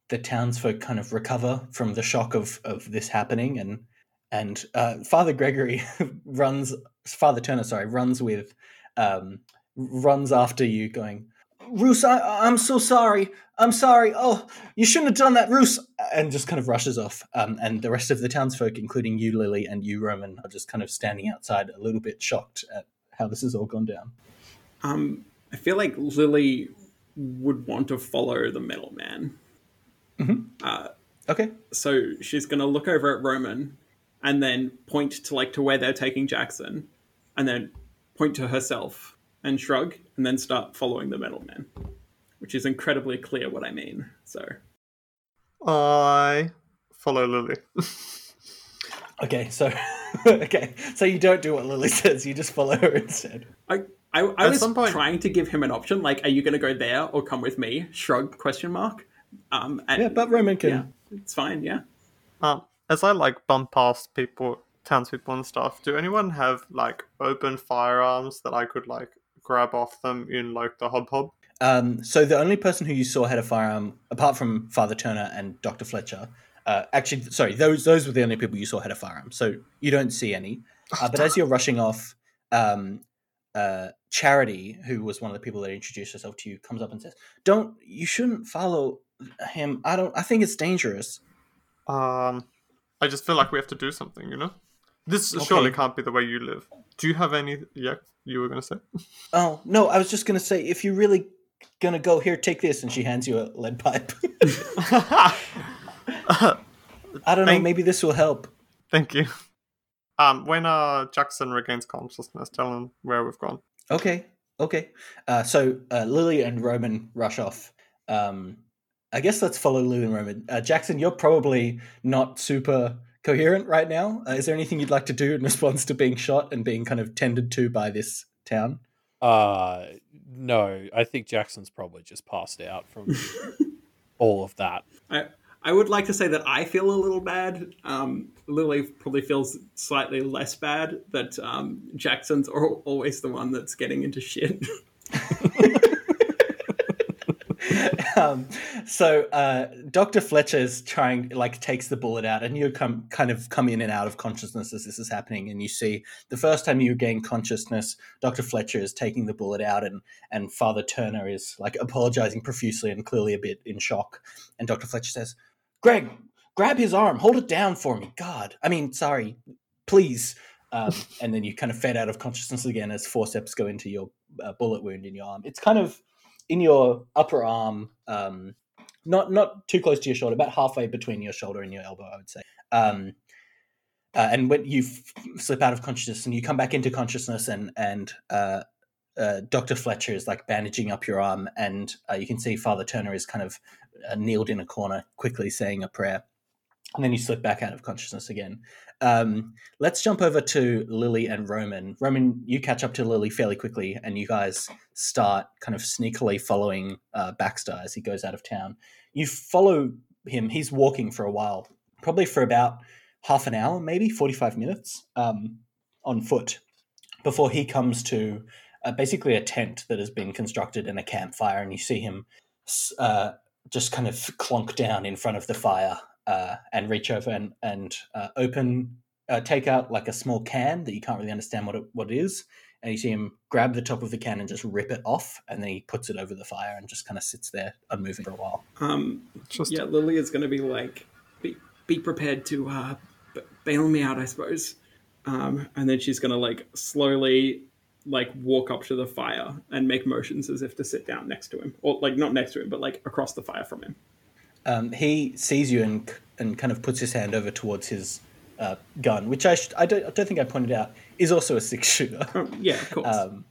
the townsfolk kind of recover from the shock of of this happening and and uh, Father Gregory runs Father Turner sorry runs with um, runs after you going Roos I, I'm so sorry. I'm sorry. Oh you shouldn't have done that Roos. And just kind of rushes off. Um, and the rest of the townsfolk including you Lily and you Roman are just kind of standing outside a little bit shocked at how this has all gone down. Um, I feel like Lily would want to follow the metal man. Mhm. Uh, okay. so she's gonna look over at Roman and then point to like to where they're taking Jackson, and then point to herself and shrug, and then start following the metal man, which is incredibly clear what I mean. So I follow Lily. okay so okay so you don't do what Lily says you just follow her instead I. I, I was some point- trying to give him an option, like, "Are you going to go there or come with me?" Shrug question mark. Um, and yeah but Roman can yeah, it's fine. Yeah, Um, as I like bump past people, townspeople and stuff, do anyone have like open firearms that I could like grab off them in like the hub hub? Um, so the only person who you saw had a firearm, apart from Father Turner and Doctor Fletcher, uh, actually, sorry, those those were the only people you saw had a firearm. So you don't see any. Uh, but as you're rushing off, um, uh, Charity, who was one of the people that introduced herself to you, comes up and says, "Don't you shouldn't follow him. I don't. I think it's dangerous." Um, I just feel like we have to do something, you know. This Okay. surely can't be the way you live. Do you have any? Yeah, you were gonna say. Oh no, I was just gonna say, if you're really gonna go here, take this, and she hands you a lead pipe. I don't know. Maybe this will help. Thank you. Um, when uh Jackson regains consciousness, tell him where we've gone. Okay, okay. Uh, so uh, Lily and Roman rush off. Um, I guess let's follow Lily and Roman. Uh, Jackson, you're probably not super coherent right now. Uh, is there anything you'd like to do in response to being shot and being kind of tended to by this town? Uh, no, I think Jackson's probably just passed out from all of that. I I would like to say that I feel a little bad. Um, Lily probably feels slightly less bad that um, Jackson's al- always the one that's getting into shit. um, so uh, Dr. Fletcher's trying, like, takes the bullet out, and you come kind of come in and out of consciousness as this is happening. And you see the first time you gain consciousness, Dr. Fletcher is taking the bullet out, and and Father Turner is like apologizing profusely and clearly a bit in shock. And Dr. Fletcher says, "Greg, grab his arm, hold it down for me. God, I mean, sorry, please." Um, and then you kind of fade out of consciousness again as forceps go into your uh, bullet wound in your arm. It's kind of in your upper arm, um, not not too close to your shoulder, about halfway between your shoulder and your elbow, I would say. Um, uh, and when you f- slip out of consciousness and you come back into consciousness, and and uh, uh, Doctor Fletcher is like bandaging up your arm, and uh, you can see Father Turner is kind of uh, kneeled in a corner, quickly saying a prayer, and then you slip back out of consciousness again. Um, let's jump over to Lily and Roman. Roman, you catch up to Lily fairly quickly, and you guys start kind of sneakily following uh, Baxter as he goes out of town. You follow him; he's walking for a while, probably for about half an hour, maybe 45 minutes um, on foot before he comes to uh, basically a tent that has been constructed in a campfire. And you see him uh, just kind of clunk down in front of the fire uh, and reach over and, and uh, open, uh, take out like a small can that you can't really understand what it, what it is. And you see him grab the top of the can and just rip it off, and then he puts it over the fire and just kind of sits there unmoving for a while. Um, Just yeah, Lily is going to be like, be, be prepared to uh, b- bail me out, I suppose. Um, and then she's going to like slowly like walk up to the fire and make motions as if to sit down next to him, or like not next to him, but like across the fire from him. um, he sees you and and kind of puts his hand over towards his uh, gun, which I, sh- I don't I don't think I pointed out is also a six shooter. Oh, yeah, of course. Um,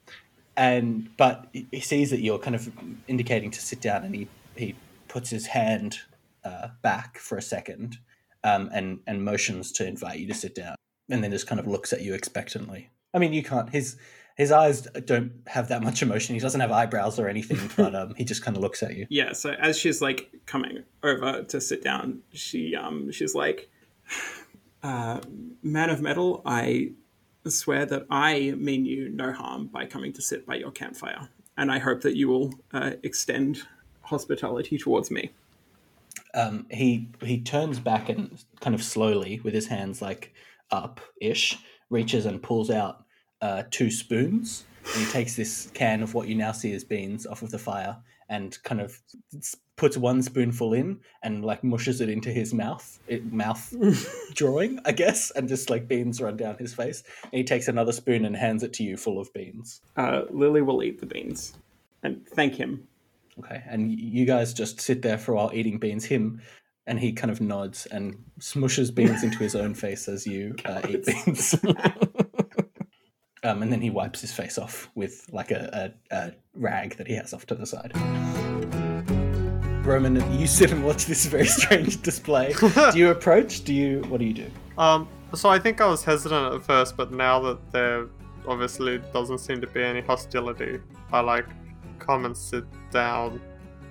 and but he he sees that you're kind of indicating to sit down, and he he puts his hand uh, back for a second, um, and and motions to invite you to sit down, and then just kind of looks at you expectantly. I mean, you can't his. His eyes don't have that much emotion. He doesn't have eyebrows or anything, but um, he just kind of looks at you. yeah, so as she's like coming over to sit down, she um she's like, uh, "Man of metal, I swear that I mean you no harm by coming to sit by your campfire, and I hope that you will uh, extend hospitality towards me." um, he he turns back and kind of slowly with his hands like up ish reaches and pulls out uh, two spoons and he takes this can of what you now see as beans off of the fire and kind of puts one spoonful in and like mushes it into his mouth it, mouth drawing i guess and just like beans run down his face and he takes another spoon and hands it to you full of beans Uh, Lily will eat the beans and thank him. Okay, and you guys just sit there for a while eating beans. Him, and he kind of nods and smushes beans into his own face as you uh, eat beans. um, and then he wipes his face off with like a, a, a rag that he has off to the side. Roman, you sit and watch this very strange display. do you approach? Do you? What do you do? Um, so I think I was hesitant at first, but now that there obviously doesn't seem to be any hostility, I like come and sit down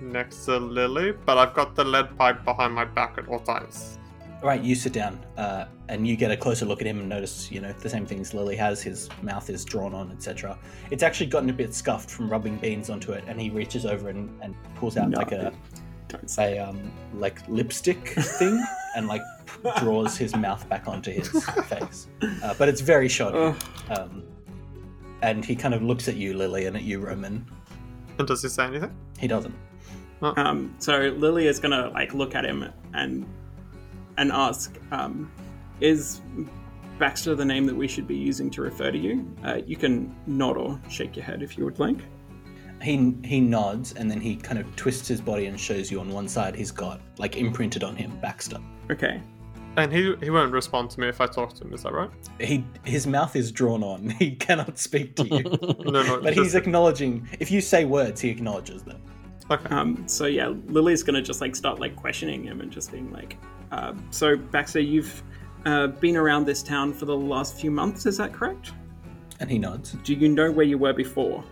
next to Lily, but I've got the lead pipe behind my back at all times. All right, you sit down, uh, and you get a closer look at him and notice, you know, the same things Lily has. His mouth is drawn on, etc. It's actually gotten a bit scuffed from rubbing beans onto it, and he reaches over and, and pulls out No. like a Don't say. a um like lipstick thing, and like draws his mouth back onto his face. Uh, but it's very shoddy. Um, and he kind of looks at you, Lily, and at you, Roman. And does he say anything? He doesn't. Um, so Lily is gonna like look at him and and ask, um, "Is Baxter the name that we should be using to refer to you?" Uh, you can nod or shake your head if you would like. He he nods, and then he kind of twists his body and shows you on one side he's got like imprinted on him Baxter. Okay. And he he won't respond to me if I talk to him. Is that right? he his mouth is drawn on. He cannot speak to you. No, no. but just- he's acknowledging. If you say words, he acknowledges them. okay. Um, so yeah, Lily's gonna just like start like questioning him and just being like, uh, "So Baxter, you've uh, been around this town for the last few months, is that correct? And he nods. Do you know where you were before?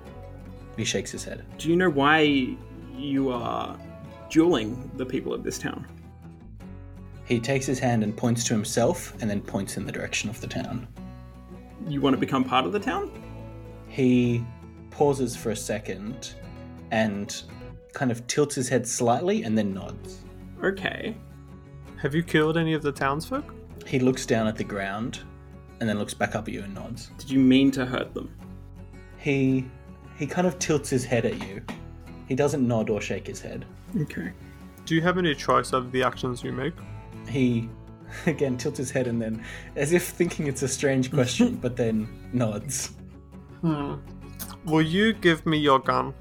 He shakes his head. Do you know why you are dueling the people of this town?" He takes his hand and points to himself, and then points in the direction of the town. You want to become part of the town? He pauses for a second, and kind of tilts his head slightly, and then nods. Okay. Have you killed any of the townsfolk? He looks down at the ground, and then looks back up at you and nods. Did you mean to hurt them? He he kind of tilts his head at you. He doesn't nod or shake his head. Okay. Do you have any choice of the actions you make? he again tilts his head and then as if thinking it's a strange question but then nods Hmm. Will you give me your gun?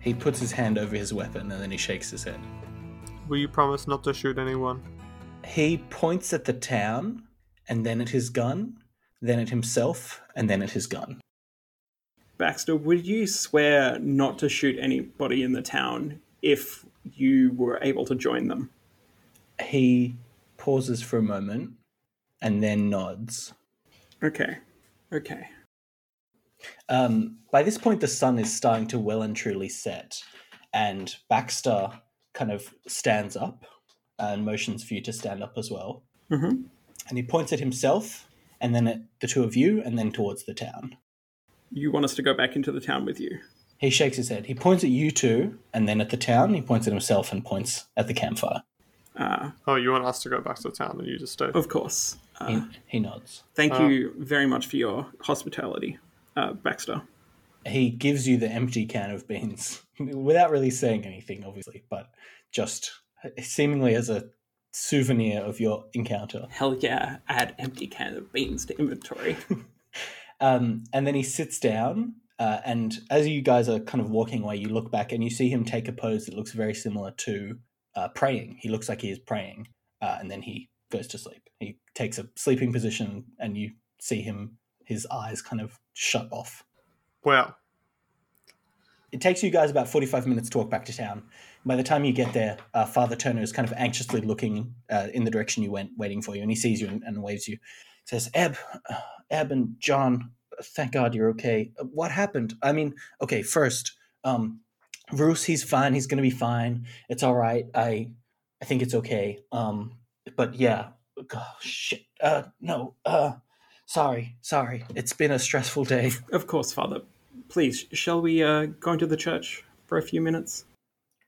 he puts his hand over his weapon and then he shakes his head Will you promise not to shoot anyone? he points at the town and then at his gun, then at himself, and then at his gun. Baxter, would you swear not to shoot anybody in the town if you were able to join them? He pauses for a moment and then nods. Okay. Okay. Um, by this point, the sun is starting to well and truly set, and Baxter kind of stands up and motions for you to stand up as well. Mm-hmm. And he points at himself, and then at the two of you, and then towards the town. You want us to go back into the town with you? He shakes his head. He points at you two, and then at the town. He points at himself and points at the campfire. Uh, Oh, you want us to go back to the town and you just stay? of course. Uh, He, he nods. thank Uh, you very much for your hospitality, uh, Baxter. He gives you the empty can of beans without really saying anything, obviously, but just seemingly as a souvenir of your encounter. Hell yeah, add empty can of beans to inventory. Um, and then he sits down, uh, and as you guys are kind of walking away, you look back and you see him take a pose that looks very similar to uh, praying. He looks like he is praying, uh, and then he goes to sleep. He takes a sleeping position, and you see him, his eyes kind of shut off. Well, It takes you guys about 45 minutes to walk back to town. By the time you get there, uh, Father Turner is kind of anxiously looking uh, in the direction you went, waiting for you, and he sees you and, and waves you. He Says, Eb, Eb and John, thank God you're okay. What happened? I mean, okay, first, um, Bruce, he's fine. He's going to be fine. It's all right. I, I think it's okay. Um, but yeah, oh, shit. Uh, no, uh, sorry, sorry. It's been a stressful day. of course, Father. Please, shall we uh, go into the church for a few minutes?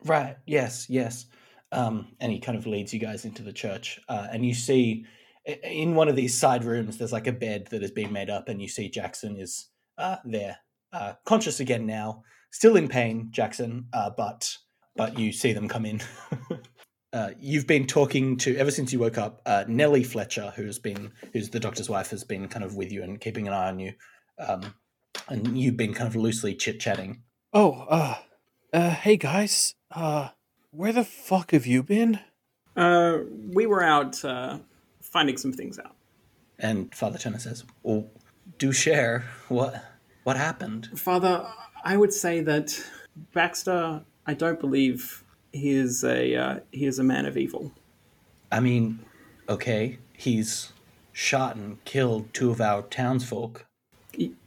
Right. Yes. Yes. Um, and he kind of leads you guys into the church, uh, and you see in one of these side rooms, there's like a bed that has been made up, and you see Jackson is uh, there, uh, conscious again now, still in pain, Jackson, uh, but but you see them come in. uh, you've been talking to ever since you woke up. Uh, Nellie Fletcher, who's been who's the doctor's wife, has been kind of with you and keeping an eye on you, um, and you've been kind of loosely chit chatting. Oh, uh, uh, hey guys, uh, where the fuck have you been? Uh, we were out uh, finding some things out. And Father Turner says, "Well, do share what what happened." Father, I would say that Baxter, I don't believe he is a uh, he is a man of evil. I mean, okay, he's shot and killed two of our townsfolk.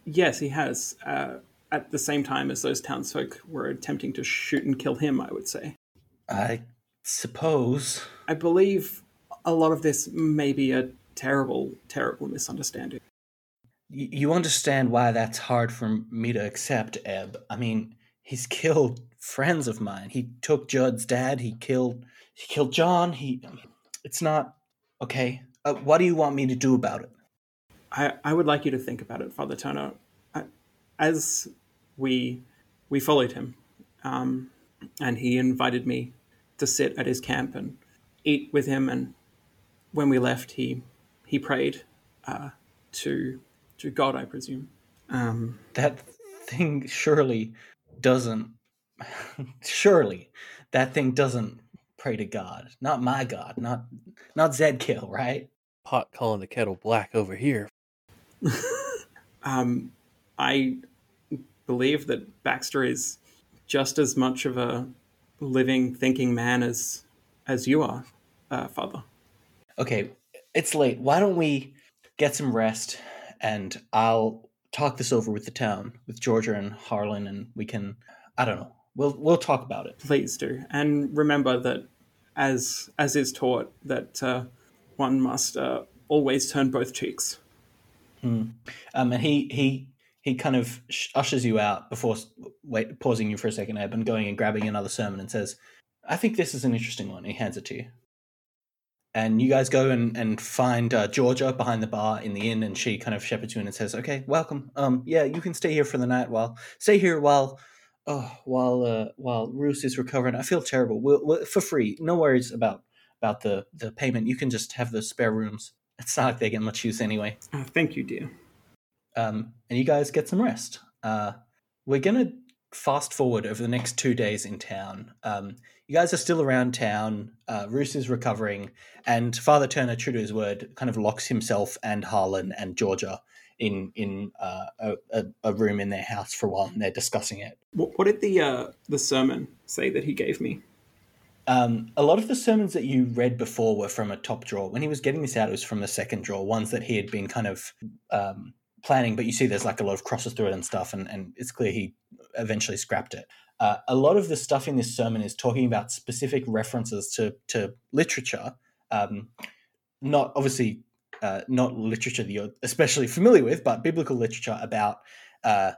Yes, he has. Uh, at the same time as those townsfolk were attempting to shoot and kill him, I would say. I suppose. I believe a lot of this may be a terrible, terrible misunderstanding. You understand why that's hard for me to accept, Eb. I mean, he's killed friends of mine. He took Judd's dad. He killed. He killed John. He. It's not okay. Uh, what do you want me to do about it? I, I would like you to think about it, Father Turner. I, as we we followed him, um, and he invited me to sit at his camp and eat with him. And when we left, he he prayed uh, to to God, I presume. Um, that thing surely doesn't surely that thing doesn't pray to god not my god not not Zedkiel right Pot calling the kettle black over here. um, I believe that Baxter is just as much of a living, thinking man as as you are, uh, Father. Okay it's late. Why don't we get some rest and i'll talk this over with the town with georgia and harlan and we can i don't know we'll we'll talk about it. Please do, and remember that, as as is taught, that uh, one must uh, always turn both cheeks. um and he he he kind of sh- ushers you out before wait pausing you for a second Eb, and going and grabbing another sermon and says i think this is an interesting one. He hands it to you and you guys go and, and find uh, Georgia behind the bar in the inn, and she kind of shepherds you in and says, "Okay, welcome. Um, yeah, you can stay here for the night while stay here while, oh, while uh, while Roos is recovering. I feel terrible. We'll, we'll, for free. No worries about about the the payment. You can just have the spare rooms. It's not like they get much use anyway. Uh, thank you, dear. Um, and you guys get some rest. Uh, we're gonna fast forward over the next two days in town. Um, you guys are still around town. Uh, Roos is recovering, and Father Turner, true to his word, kind of locks himself and Harlan and Georgia in in uh, a, a, room in their house for a while, and they're discussing it. What, what did the uh, the sermon say that he gave me? Um, a lot of the sermons that you read before were from a top drawer. When he was getting this out, it was from the second drawer, ones that he had been kind of um, planning. But you see, there's like a lot of crosses through it and stuff, and, and it's clear he eventually scrapped it. Uh, a lot of the stuff in this sermon is talking about specific references to to literature, um, not obviously uh, not literature that you're especially familiar with, but biblical literature about uh,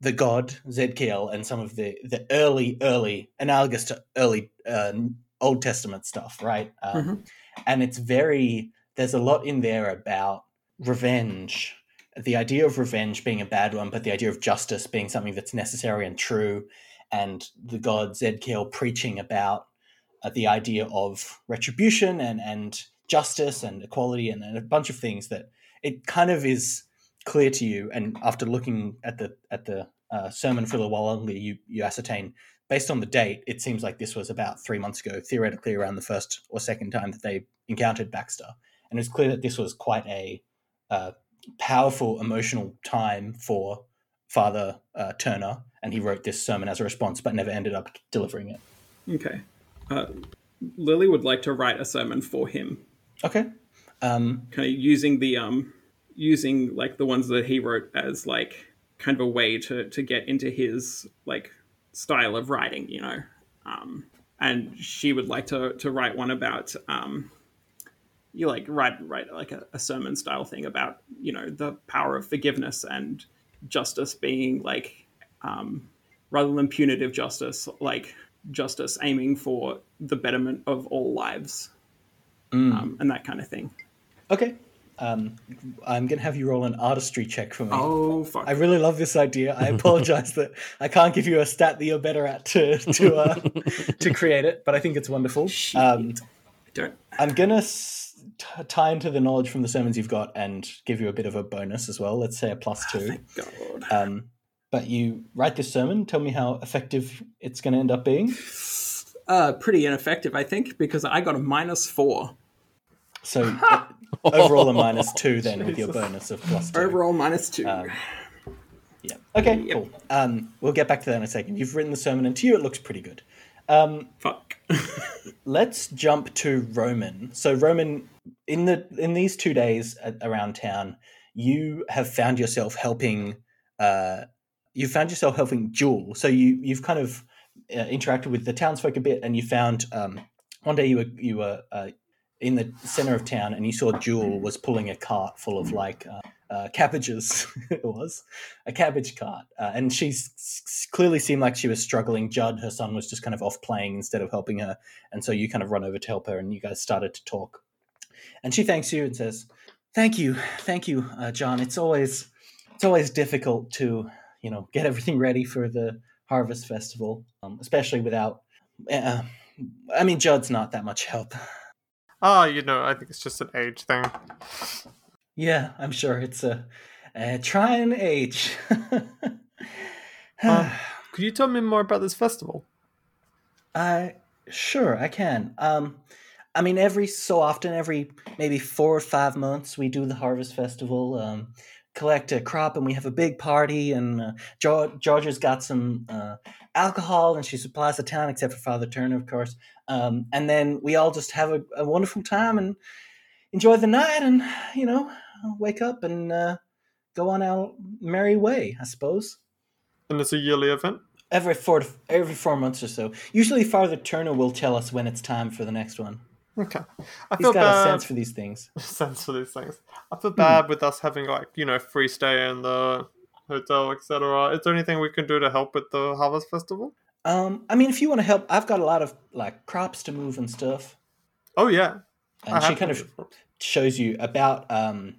the god Zedkiel and some of the the early early analogous to early uh, Old Testament stuff, right? Um, Mhm. And it's very there's a lot in there about revenge, the idea of revenge being a bad one, but the idea of justice being something that's necessary and true, and the god Zedkiel preaching about uh, the idea of retribution and and justice and equality and, and a bunch of things that it kind of is clear to you. And after looking at the at the uh, sermon for while longer you you ascertain based on the date it seems like this was about three months ago theoretically around the first or second time that they encountered baxter. And it's clear that this was quite a uh, powerful emotional time for father uh, turner and he wrote this sermon as a response but never ended up delivering it Okay. Uh, Lily would like to write a sermon for him, okay um, kind of using the um, using like the ones that he wrote as like kind of a way to to get into his like style of writing, you know. Um, and she would like to to write one about um, you like write write like a, a sermon style thing about you know the power of forgiveness and justice being like um, rather than punitive justice, like justice aiming for the betterment of all lives mm. um, and that kind of thing. okay um, i'm gonna have you roll an artistry check for me Oh fuck! I really love this idea. I apologize that I can't give you a stat that you're better at to to uh, to create it, but I think it's wonderful. Um, don't. I'm gonna s- t- tie into the knowledge from the sermons you've got and give you a bit of a bonus as well. Let's say a plus two. Thank God. Um, but you write this sermon. Tell me how effective it's going to end up being. Uh, pretty ineffective, I think, because I got a minus four. So uh, overall a minus two then with your bonus of plus two. Overall, minus two. Um, Yeah. Okay. Yep. Cool. Um, we'll get back to that in a second. You've written the sermon, and to you it looks pretty good. Um, Fuck. let's jump to Roman. So Roman, in the in these two days a- around town, you have found yourself helping. Uh, you found yourself helping Jewel. So you you've kind of uh, interacted with the townsfolk a bit, and you found um, one day you were you were uh, in the center of town, and you saw Jewel was pulling a cart full of like. Uh, uh, cabbages. It was a cabbage cart. Uh, and she s- s- clearly seemed like she was struggling. Judd her son was just kind of off playing instead of helping her. And so you kind of run over to help her and you guys started to talk. And she thanks you and says thank you. Thank you uh, john. It's always it's always difficult to you know get everything ready for the harvest festival um, especially without uh, i mean judd's not that much help Ah, you know, I think it's just an age thing. yeah i'm sure it's a, a trying age Um, could you tell me more about this festival? Uh, sure, I can. Um, I mean, every so often, every maybe four or five months, we do the harvest festival. Um, collect a crop, and we have a big party. And uh, Geor- Georgia's got some uh, alcohol, and she supplies the town, except for Father Turner, of course. Um, and then we all just have a, a wonderful time and enjoy the night, and you know, wake up and uh, go on our merry way, I suppose And it's a yearly event? every four every four months or so. Usually, Father Turner will tell us when it's time for the next one. Okay. I He's feel got bad. a sense for these things. sense for these things. I Hmm. feel bad with us having like you know free stay in the hotel, etc. Is there anything we can do to help with the harvest festival? Um, I mean, if you want to help, I've got a lot of like crops to move and stuff. Oh yeah, I And she kind of shows you about um,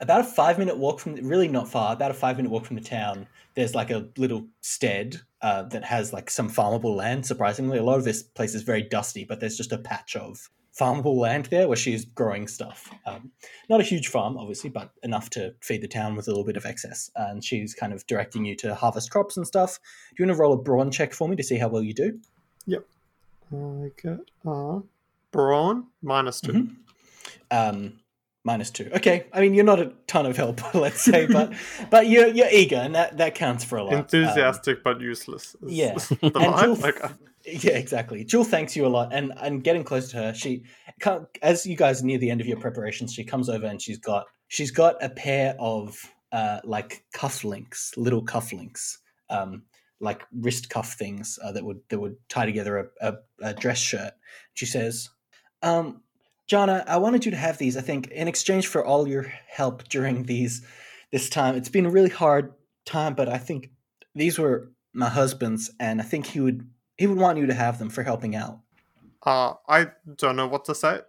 about a five minute walk from really not far. About a five minute walk from the town. There's like a little stead uh, that has like some farmable land. Surprisingly, a lot of this place is very dusty, but there's just a patch of farmable land there where she's growing stuff. Um, not a huge farm, obviously, but enough to feed the town with a little bit of excess. And she's kind of directing you to harvest crops and stuff. Do you want to roll a brawn check for me to see how well you do? Yep. I get uh, brawn minus 2 Mhm. Um, minus two. Okay, I mean you're not a ton of help, let's say, but but you're you're eager, and that that counts for a lot. Um, Enthusiastic but useless. yeah. the and. Jewel, Like, yeah, exactly. Jewel thanks you a lot, and and getting close to her, she as you guys near the end of your preparations, she comes over and she's got she's got a pair of uh like cufflinks, little cufflinks, um, like wrist cuff things uh, that would that would tie together a, a, a dress shirt. She says, um, "Jana, I wanted you to have these. I think in exchange for all your help during these this time. It's been a really hard time, but I think these were my husband's, and I think he would he would want you to have them for helping out. uh, I don't know what to say.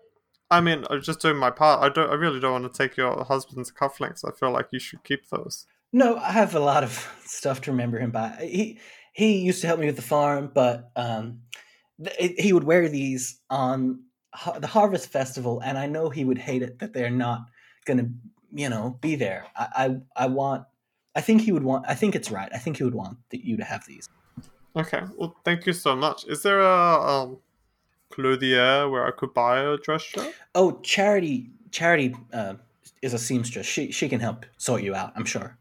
I mean, I'm just doing my part. I don't. I really don't want to take your husband's cufflinks. I feel like you should keep those. No, I have a lot of stuff to remember him by. He he used to help me with the farm, but um, th- he would wear these on the harvest festival, and I know he would hate it that they're not going to, you know, be there. I, I I want. I think he would want. I think it's right. I think he would want that you to have these. Okay. Well, thank you so much. Is there a um, clothier where I could buy a dress shirt? Oh, Charity. Charity uh, is a seamstress. She she can help sort you out. I'm sure.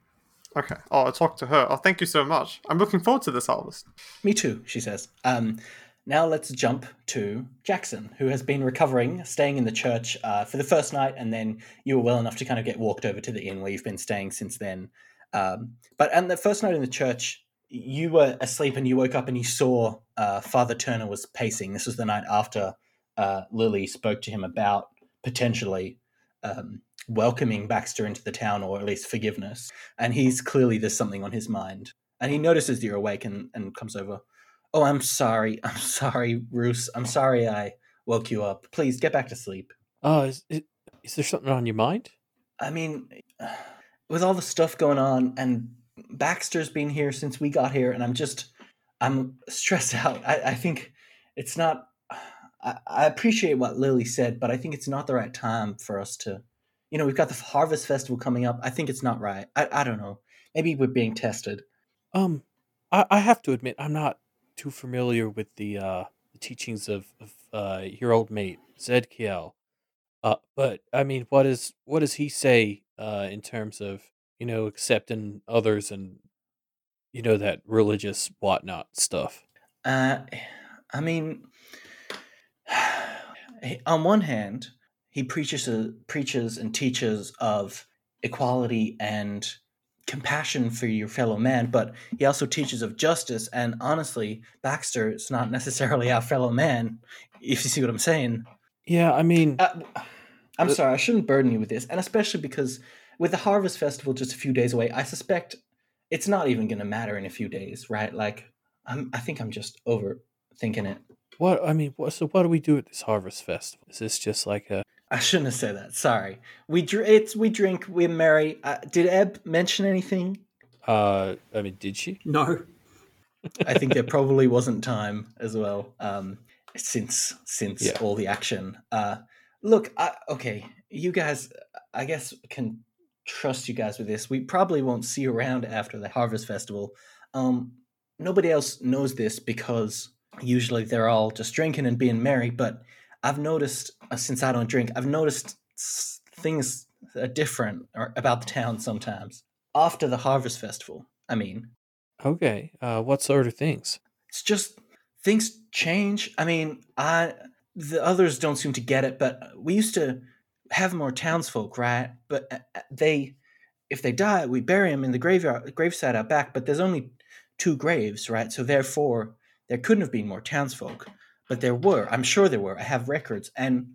Okay. Oh, I'll talk to her. Oh, thank you so much. I'm looking forward to this harvest. Me too, she says. Um, now let's jump to Jackson, who has been recovering, staying in the church uh, for the first night, and then you were well enough to kind of get walked over to the inn where you've been staying since then. Um, but on the first night in the church, you were asleep and you woke up and you saw uh, Father Turner was pacing. This was the night after uh, Lily spoke to him about potentially um, welcoming Baxter into the town or at least forgiveness. And he's clearly there's something on his mind. And he notices you're awake and, and comes over. Oh, I'm sorry. I'm sorry, Roos. I'm sorry I woke you up. Please get back to sleep. Oh, is, is is there something on your mind? I mean, with all the stuff going on, and Baxter's been here since we got here, and I'm just, I'm stressed out. I, I think it's not. I, I appreciate what Lily said, but I think it's not the right time for us to. You know, we've got the Harvest Festival coming up. I think it's not right. I, I don't know. Maybe we're being tested. Um, I, I have to admit I'm not too familiar with the uh the teachings of of uh your old mate Zedkiel. Uh, but I mean, what is what does he say uh in terms of you know accepting others and you know that religious whatnot stuff? Uh, I mean, on one hand, he preaches preaches and teaches of equality and compassion for your fellow man, but he also teaches of justice. And honestly, Baxter is not necessarily our fellow man. If you see what I'm saying. Yeah, I mean, Uh, I'm Uh, sorry, I shouldn't burden you with this, and especially because with the Harvest Festival just a few days away, I suspect it's not even going to matter in a few days, right? Like, I'm, I think I'm just overthinking it. what I mean, what, so what do we do at this harvest festival? Is this just like a I shouldn't have said that. Sorry. We dr- it's we drink, we marry. Uh, did Eb mention anything? uh? I mean, did she? No. I think there probably wasn't time as well. Um, since since Yeah. all the action. Uh, look, I, okay, you guys, I guess can trust you guys with this. We probably won't see you around after the Harvest Festival. Um, nobody else knows this because usually they're all just drinking and being merry. But I've noticed uh, since I don't drink, I've noticed things are different or, about the town sometimes after the Harvest Festival. I mean, Okay. Uh, what sort of things? it's just things change. I mean, I the others don't seem to get it, but we used to have more townsfolk, right? But uh, uh, they, if they die, we bury them in the graveyard, graveside out back. But there's only two graves, right? So therefore, there couldn't have been more townsfolk, but there were. I'm sure there were. I have records, and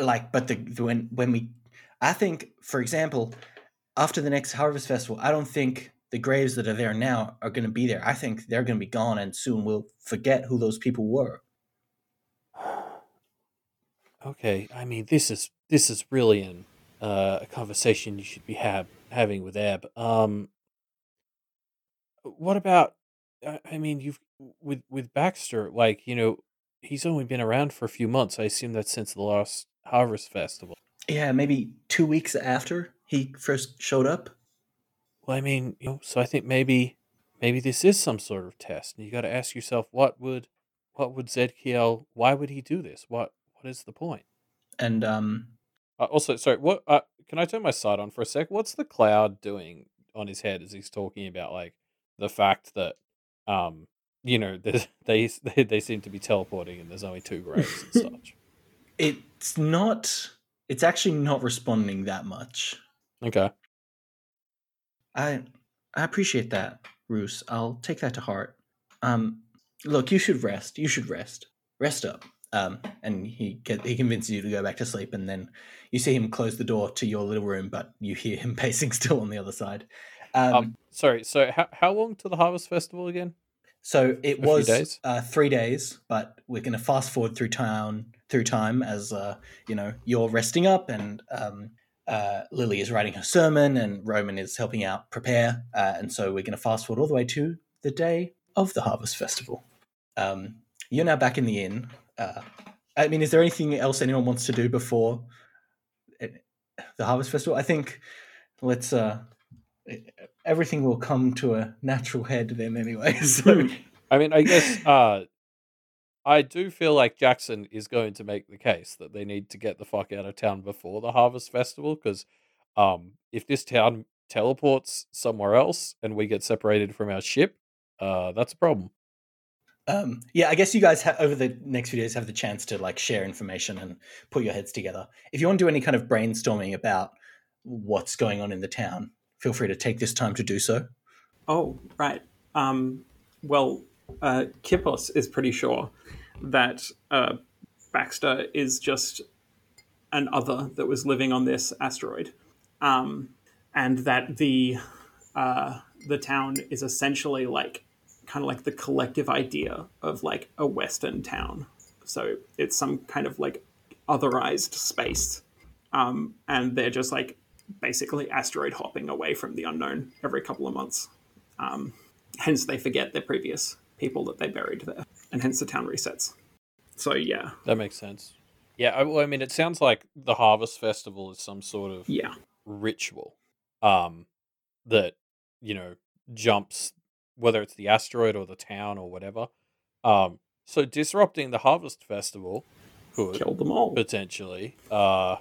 like, but the when when we, I think, for example, after the next harvest festival, I don't think the graves that are there now are going to be there. I think they're going to be gone, and soon we'll forget who those people were. Okay, I mean this is this is really an uh, a conversation you should be have having with Ab. Um, what about? I mean, you've with with Baxter, like you know, he's only been around for a few months. I assume that's since the last Harvest Festival. Yeah, maybe two weeks after he first showed up. Well, I mean, you know, so I think maybe maybe this is some sort of test, and you got to ask yourself, what would what would Zedkiel? Why would he do this? What what is the point? And um, Uh, also, sorry, what? Uh, can I turn my sight on for a sec? What's the cloud doing on his head as he's talking about like the fact that, um, you know, they they they seem to be teleporting and there's only two graves and such. it's not. It's actually not responding that much. Okay. I I appreciate that, Roos. I'll take that to heart. Um, look, you should rest. You should rest. Rest up. Um, and he get, he convinces you to go back to sleep, and then you see him close the door to your little room, but you hear him pacing still on the other side. Um, Um, sorry. So how how long to the Harvest Festival again? So it few was days? Uh, three days, but we're going to fast forward through town through time as uh, you know you're resting up, and um, uh, Lily is writing her sermon, and Roman is helping out prepare, uh, and so we're going to fast forward all the way to the day of the Harvest Festival. Um, you're now back in the inn. Uh, I mean, is there anything else anyone wants to do before it, the Harvest Festival? I think let's. Uh, everything will come to a natural head then, anyway. So. I mean, I guess uh, I do feel like Jackson is going to make the case that they need to get the fuck out of town before the Harvest Festival because um, if this town teleports somewhere else and we get separated from our ship, uh, that's a problem. Um, yeah, I guess you guys ha- over the next few days have the chance to like share information and put your heads together. If you want to do any kind of brainstorming about what's going on in the town, feel free to take this time to do so. Oh, right. Um, well, uh, Kippos is pretty sure that uh, Baxter is just an other that was living on this asteroid, um, and that the uh, the town is essentially like kind of like the collective idea of like a Western town. So it's some kind of like otherized space, um, and they're just like basically asteroid hopping away from the unknown every couple of months. Um, hence, they forget their previous people that they buried there, and hence the town resets. So yeah, That makes sense. Yeah, I, I mean, it sounds like the Harvest Festival is some sort of yeah, ritual um, that, you know, jumps, whether it's the asteroid or the town or whatever. Um, so disrupting the Harvest Festival could killed them all. potentially uh,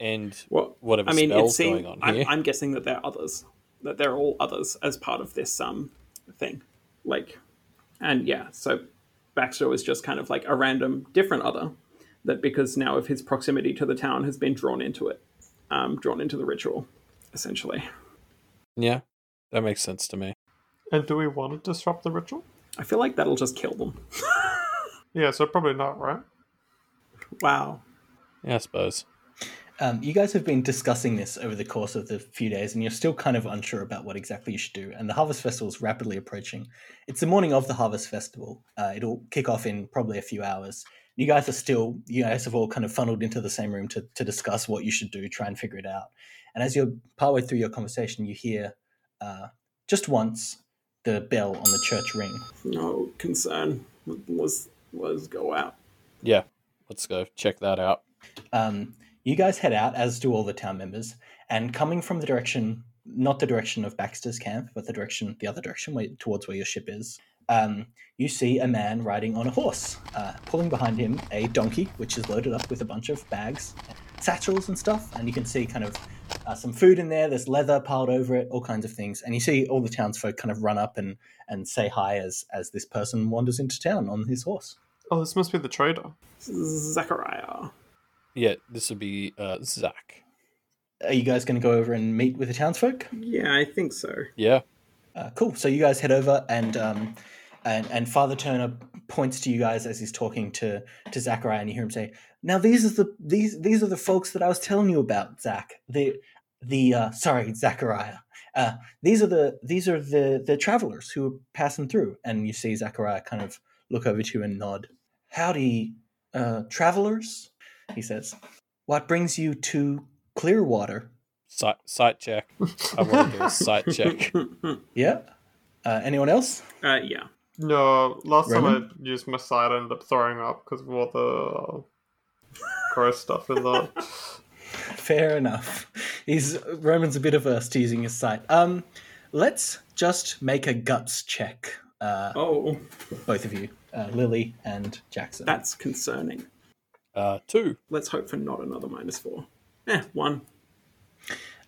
end Well, whatever I mean, it spells seems. going on I'm, here. I'm guessing that they're others. That they're all others as part of this um thing, like, and yeah. So Baxter was just kind of like a random different other that because now of his proximity to the town has been drawn into it, um, drawn into the ritual, essentially. Yeah, that makes sense to me. And do we want to disrupt the ritual? I feel like that'll just kill them. Yeah, so probably not, right? Wow. Yeah, I suppose. Um, you guys have been discussing this over the course of the few days, and you're still kind of unsure about what exactly you should do. And the Harvest Festival is rapidly approaching. It's the morning of the Harvest Festival. Uh, it'll kick off in probably a few hours. You guys are still, you guys have all kind of funneled into the same room to, to discuss what you should do, try and figure it out. And as you're partway through your conversation, you hear uh, just once the bell on the church ring. No concern. Let's let's go out. Yeah, let's go check that out. Um, you guys head out, as do all the town members, and coming from the direction, not the direction of Baxter's camp, but the direction, the other direction, where, towards where your ship is, um, you see a man riding on a horse, uh, pulling behind him a donkey, which is loaded up with a bunch of bags, satchels, and stuff. And you can see kind of uh, some food in there. There's leather piled over it, all kinds of things. And you see all the townsfolk kind of run up and and say hi as as this person wanders into town on his horse. Oh, this must be the trader. Zachariah. Yeah, this would be uh, Zach. Are you guys going to go over and meet with the townsfolk? Yeah, I think so. Yeah, Uh, cool. So you guys head over, and um, and and Father Turner points to you guys as he's talking to to Zachariah, and you hear him say, "Now these are the these these are the folks that I was telling you about, Zach. The the uh, sorry, Zachariah. Uh, these are the these are the the travelers who are passing through." And you see Zachariah kind of look over to you and nod. Howdy, uh, travelers. He says, "What brings you to Clearwater?" sight, sight check. I want to do a sight check. Yeah. Uh, anyone else? Uh, yeah. No, last time Roman? I used my side, I ended up throwing up because of all the uh, gross stuff in there. Fair enough. He's Roman's a bit averse to using his sight. Um, let's just make a guts check, uh, Oh, both of you. uh, Lily and Jackson. That's concerning. Uh, two. Let's hope for not another minus four. Eh, one.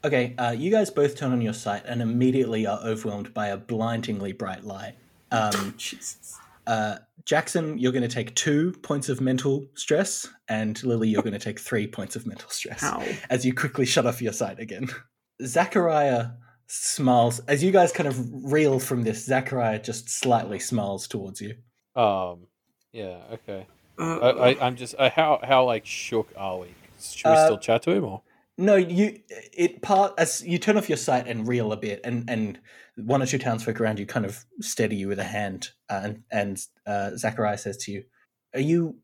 Okay, uh, you guys both turn on your sight and immediately are overwhelmed by a blindingly bright light. Um, Jesus. uh, Jackson, you're going to take two points of mental stress, and Lily, you're going to take three points of mental stress How? as you quickly shut off your sight again. Zachariah smiles as you guys kind of reel from this. Zachariah just slightly smiles towards you. Um, yeah, okay. Uh, I, I, I'm just uh, how how like shook are we? Should we Uh, still chat to him or? No, you it part as you turn off your sight and reel a bit, and and one or two townsfolk around you kind of steady you with a hand, uh, and and uh, Zachariah says to you, "Are you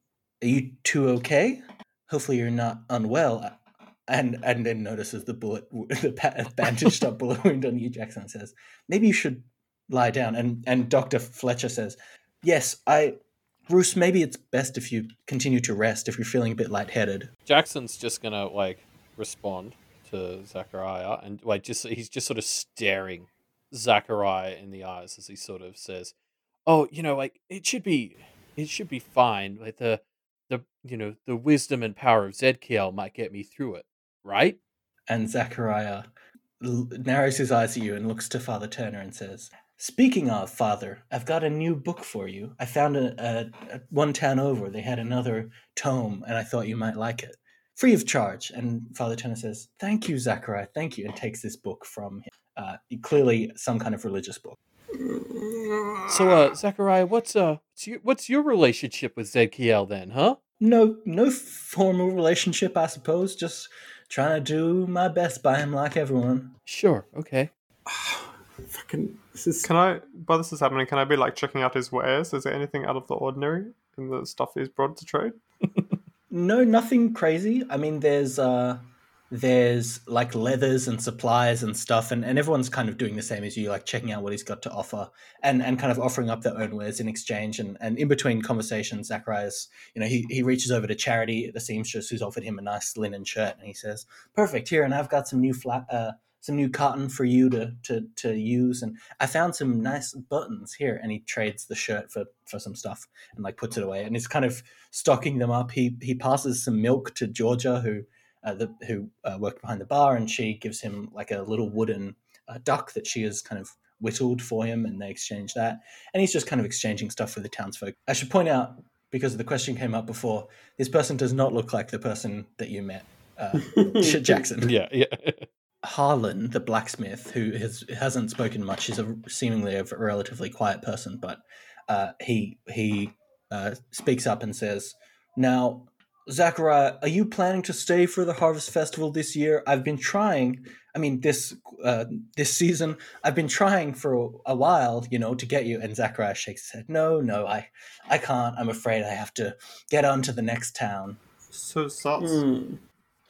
are you two okay? Hopefully, you're not unwell." And and then notices the bullet, the bandaged up bullet wound on you, Jackson says, "Maybe you should lie down." And and Doctor Fletcher says, "Yes, I." Bruce, maybe it's best if you continue to rest if you're feeling a bit lightheaded. Jackson's just gonna like respond to Zachariah and like just he's just sort of staring Zachariah in the eyes as he sort of says, "Oh, you know, like it should be, it should be fine. Like the, the you know, the wisdom and power of Zedkiel might get me through it, right?" And Zachariah narrows his eyes at you and looks to Father Turner and says, Speaking of, Father, I've got a new book for you. I found a, a, a one town over. They had another tome, and I thought you might like it. Free of charge. And Father Turner says, Thank you, Zachariah, thank you, and takes this book from him. Uh, clearly, some kind of religious book. So, uh, Zachariah, what's uh, what's your, what's your relationship with Zedkiel then, huh? No, no formal relationship, I suppose. Just trying to do my best by him, like everyone. Sure, okay. Fucking. This is. Can I, while this is happening, can I be like checking out his wares? Is there anything out of the ordinary in the stuff he's brought to trade? No, nothing crazy. I mean, there's uh, there's like leathers and supplies and stuff, and, and everyone's kind of doing the same as you, like checking out what he's got to offer, and and kind of offering up their own wares in exchange. And, and in between conversations, Zacharias, you know, he he reaches over to Charity, the seamstress, who's offered him a nice linen shirt, and he says, "Perfect here, and I've got some new flat." Uh, some new cotton for you to, to, to use. And i found some nice buttons here. And he trades the shirt for, for some stuff and like puts it away. And he's kind of stocking them up. He he passes some milk to georgia who uh, the, who uh, worked behind the bar. And she gives him like a little wooden uh, duck that she has kind of whittled for him. And they exchange that. And he's just kind of exchanging stuff with the townsfolk. I should point out because the question came up before this person does not look like the person that you met uh, jackson. Yeah, yeah. Harlan, the blacksmith, who has hasn't spoken much, is a seemingly a relatively quiet person, but uh, he he uh, speaks up and says, "Now, Zachariah, are you planning to stay for the Harvest Festival this year? I've been trying. I mean, this uh, this season, I've been trying for a, a while, you know, to get you." And Zachariah shakes his head, "No, no, I I can't. I'm afraid I have to get on to the next town." So sucks. Hmm.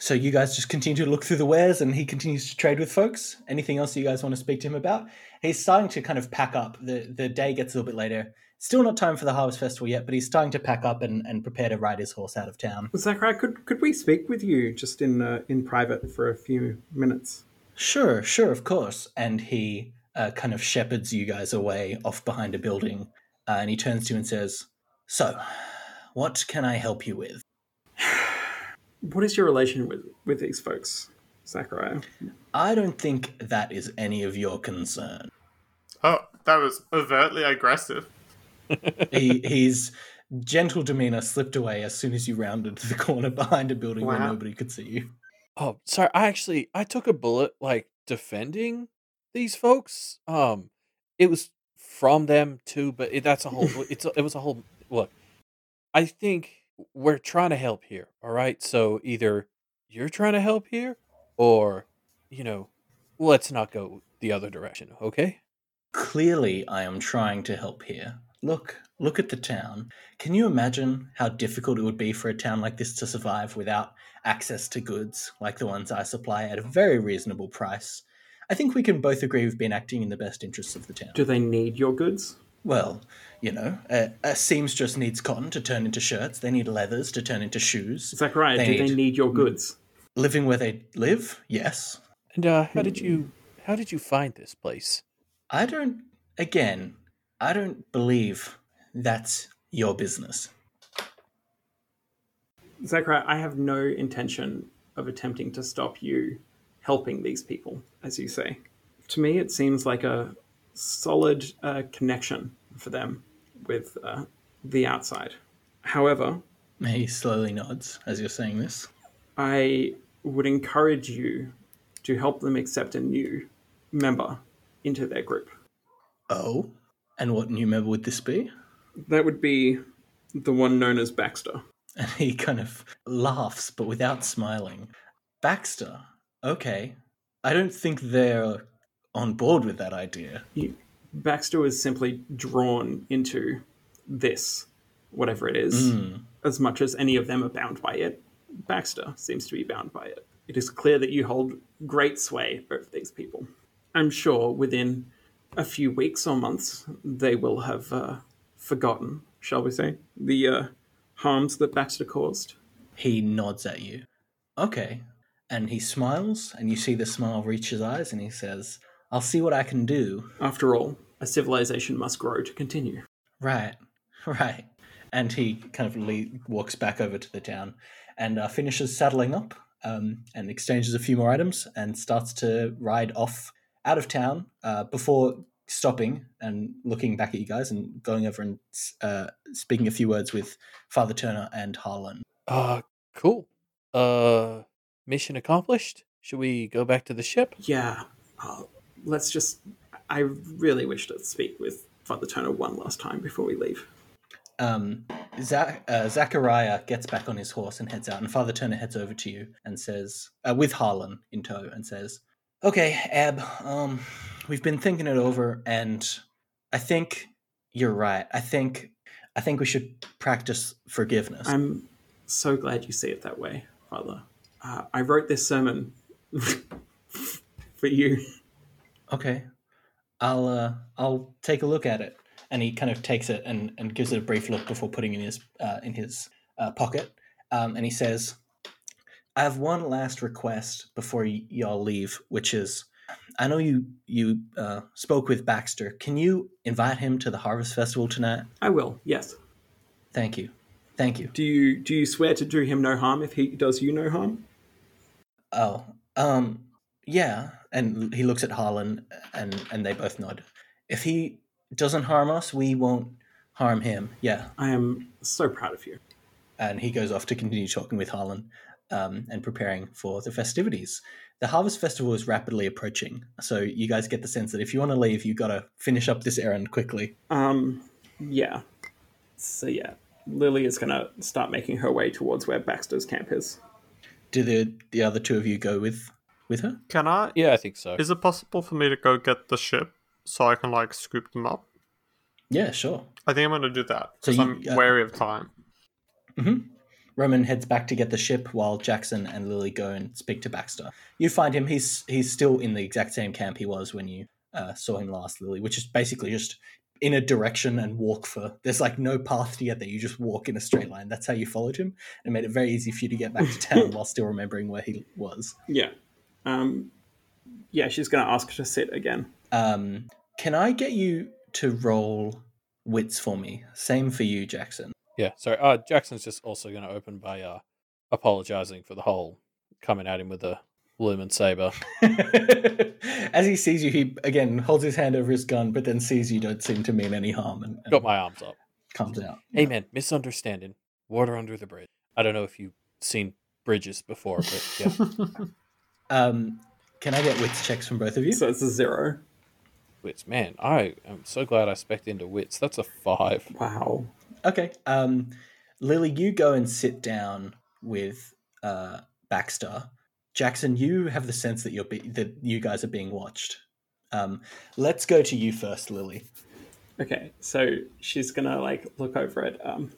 So you guys just continue to look through the wares, and he continues to trade with folks. Anything else you guys want to speak to him about? He's starting to kind of pack up. the The day gets a little bit later. Still not time for the harvest festival yet, but he's starting to pack up and, and prepare to ride his horse out of town. Zachariah, could could we speak with you just in uh, in private for a few minutes? Sure, sure, of course. And he uh, kind of shepherds you guys away off behind a building, uh, and he turns to you and says, "So, what can I help you with?" What is your relation with with these folks, Zachariah? I don't think that is any of your concern. Oh, that was overtly aggressive. he he's gentle demeanor slipped away as soon as you rounded the corner behind a building where nobody could see you. Oh, sorry. I actually I took a bullet like defending these folks. Um, it was from them too, but it, that's a whole. It's a, it was a whole. Look, I think we're trying to help here. All right, so either you're trying to help here, or you know, let's not go the other direction. Okay. Clearly, I am trying to help here. Look, look at the town. Can you imagine how difficult it would be for a town like this to survive without access to goods like the ones I supply at a very reasonable price? I think we can both agree we've been acting in the best interests of the town. Do they need your goods? Well, you know, a, a seamstress needs cotton to turn into shirts. They need leathers to turn into shoes. Zachariah, They do they need- need your goods? Living where they live, yes. And uh, how did you how did you find this place? I don't, again, I don't believe that's your business. Zachariah, I have no intention of attempting to stop you helping these people, as you say. To me, it seems like a solid uh, connection for them with uh, the outside. However, He slowly nods as you're saying this. I would encourage you to help them accept a new member into their group. Oh, and what new member would this be? That would be the one known as Baxter. And he kind of laughs, but without smiling. Baxter, okay. I don't think they're on board with that idea. You, Baxter was simply drawn into this, whatever it is, Mm. as much as any of them are bound by it. Baxter seems to be bound by it. It is clear that you hold great sway over these people. I'm sure within a few weeks or months they will have uh, forgotten, shall we say, the uh, harms that Baxter caused. He nods at you. Okay. And he smiles, and you see the smile reach his eyes, and he says, I'll see what I can do. After all, a civilization must grow to continue. Right, right. And he kind of le- walks back over to the town and uh, finishes saddling up um, and exchanges a few more items and starts to ride off out of town uh, before stopping and looking back at you guys and going over and uh, speaking a few words with Father Turner and Harlan. Uh, cool. Uh, mission accomplished. Should we go back to the ship? Yeah, uh, let's just. I really wish to speak with Father Turner one last time before we leave. Um, Zach, uh, Zachariah gets back on his horse and heads out, and Father Turner heads over to you and says, uh, with Harlan in tow, and says, "Okay, Ab, um, we've been thinking it over, and I think you're right. I think, I think we should practice forgiveness." I'm so glad you see it that way, Father. Uh, I wrote this sermon for you. Okay, I'll, uh, I'll take a look at it. And he kind of takes it and, and gives it a brief look before putting it in his uh, in his uh, pocket. Um, and he says, I have one last request before y- y'all leave, which is, I know you you uh, spoke with Baxter. Can you invite him to the Harvest Festival tonight? I will. Yes. Thank you, thank you. Do you do you swear to do him no harm if he does you no harm? Oh, um, yeah. And he looks at Harlan, and and they both nod. If he doesn't harm us, we won't harm him. Yeah. I am so proud of you. and he goes off to continue talking with Harlan um, and preparing for the festivities. The Harvest Festival is rapidly approaching, so you guys get the sense that if you want to leave, you got to finish up this errand quickly. Um, yeah. So yeah, Lily is gonna start making her way towards where Baxter's camp is. Do the the other two of you go with with her? Can I? Yeah, I think so. Is it possible for me to go get the ship so I can like scoop them up? Yeah, sure. I think I'm gonna do that because you- I'm uh, wary of time. Roman heads back to get the ship while Jackson and Lily go and speak to Baxter. You find him; he's he's still in the exact same camp he was when you uh, saw him last, Lily, which is basically just in a direction and walk for. There's like no path to get there. You just walk in a straight line. That's how you followed him, and it made it very easy for you to get back to town while still remembering where he was. Yeah. Um, yeah, she's gonna ask to sit again. Um, can I get you to roll wits for me? Same for you, Jackson. Yeah, sorry. Uh, Jackson's just also going to open by uh, apologizing for the whole coming at him with a lumen saber. As he sees you, he again holds his hand over his gun, but then sees you don't seem to mean any harm and, and Got my arms up. comes out. Hey man, misunderstanding. Water under the bridge. I don't know if you've seen bridges before, but yeah. Um, can I get wits checks from both of you? So it's a zero. wits. Man, I am so glad I specked into wits. That's a five. Wow. Okay. Um, Lily, you go and sit down with uh, Baxter. Jackson, you have the sense that you're be- that you guys are being watched. Um, let's go to you first, Lily. Okay, so she's gonna like look over at um,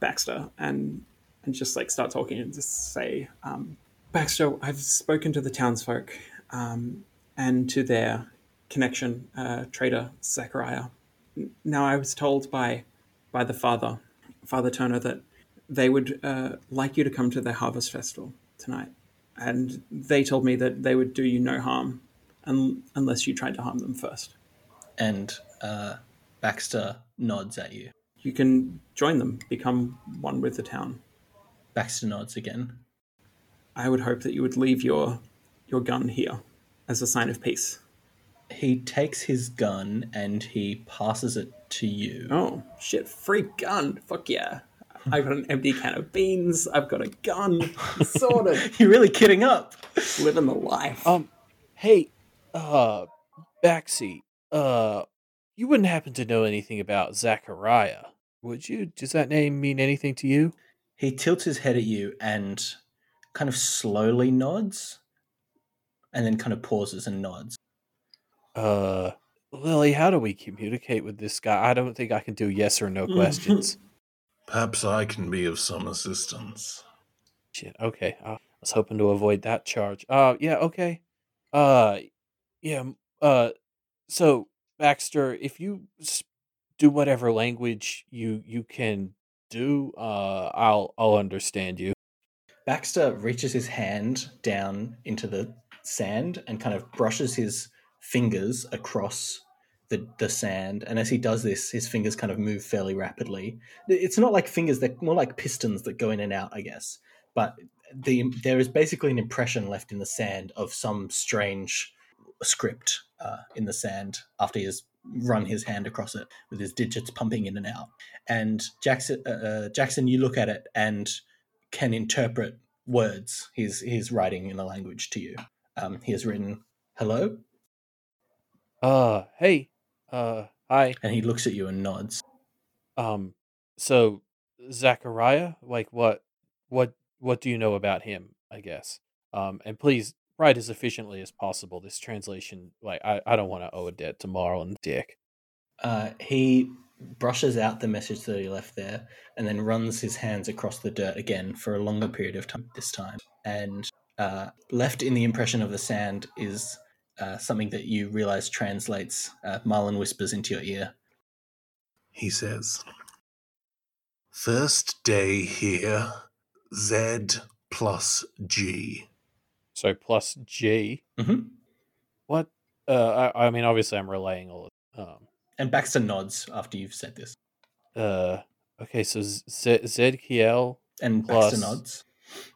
Baxter and and just like start talking and just say, um, Baxter, I've spoken to the townsfolk um, and to their connection, uh, trader Zachariah. Now I was told by by the father, Father Turner, that they would uh, like you to come to their harvest festival tonight, and they told me that they would do you no harm, un- unless you tried to harm them first. And uh, Baxter nods at you. You can join them, become one with the town. Baxter nods again. I would hope that you would leave your your gun here as a sign of peace. He takes his gun and he passes it to you. Oh shit! Free gun! Fuck yeah! I've got an empty can of beans. I've got a gun. Sorted. You're really kidding up. Living the life. Um, hey, uh, backseat. Uh, you wouldn't happen to know anything about Zachariah, would you? Does that name mean anything to you? He tilts his head at you and kind of slowly nods and then kind of pauses and nods. Uh, Lily, how do we communicate with this guy? I don't think I can do yes or no questions. Perhaps I can be of some assistance. Shit. Okay. Uh, I was hoping to avoid that charge. Uh, yeah. Okay. Uh, yeah. m- Uh, so Baxter, if you do whatever language you you can do, uh, I'll I'll understand you. Baxter reaches his hand down into the sand and kind of brushes his fingers across the, the sand. And as he does this, his fingers kind of move fairly rapidly. It's not like fingers, they're more like pistons that go in and out, I guess. But the there is basically an impression left in the sand of some strange script uh, in the sand after he has run his hand across it with his digits pumping in and out. And Jackson, uh, uh, Jackson, you look at it and can interpret words he's he's writing in a language to you. Um, he has written hello, Uh, hey, uh, hi. and he looks at you and nods. Um, so Zachariah, like what, what, what do you know about him? I guess. Um, and please write as efficiently as possible. This translation, like, I, I don't want to owe a debt to Marl and Dick. Uh, he brushes out the message that he left there and then runs his hands across the dirt again for a longer period of time this time. And uh, left in the impression of the sand is uh, something that you realize translates. Uh, Marlon whispers into your ear. He says, First day here, Z plus G. So plus G. hmm What? Uh, I, I mean, obviously, I'm relaying all. Of, um. And Baxter nods after you've said this. Uh. Okay. So Z Zedkiel And Plus- Baxter nods.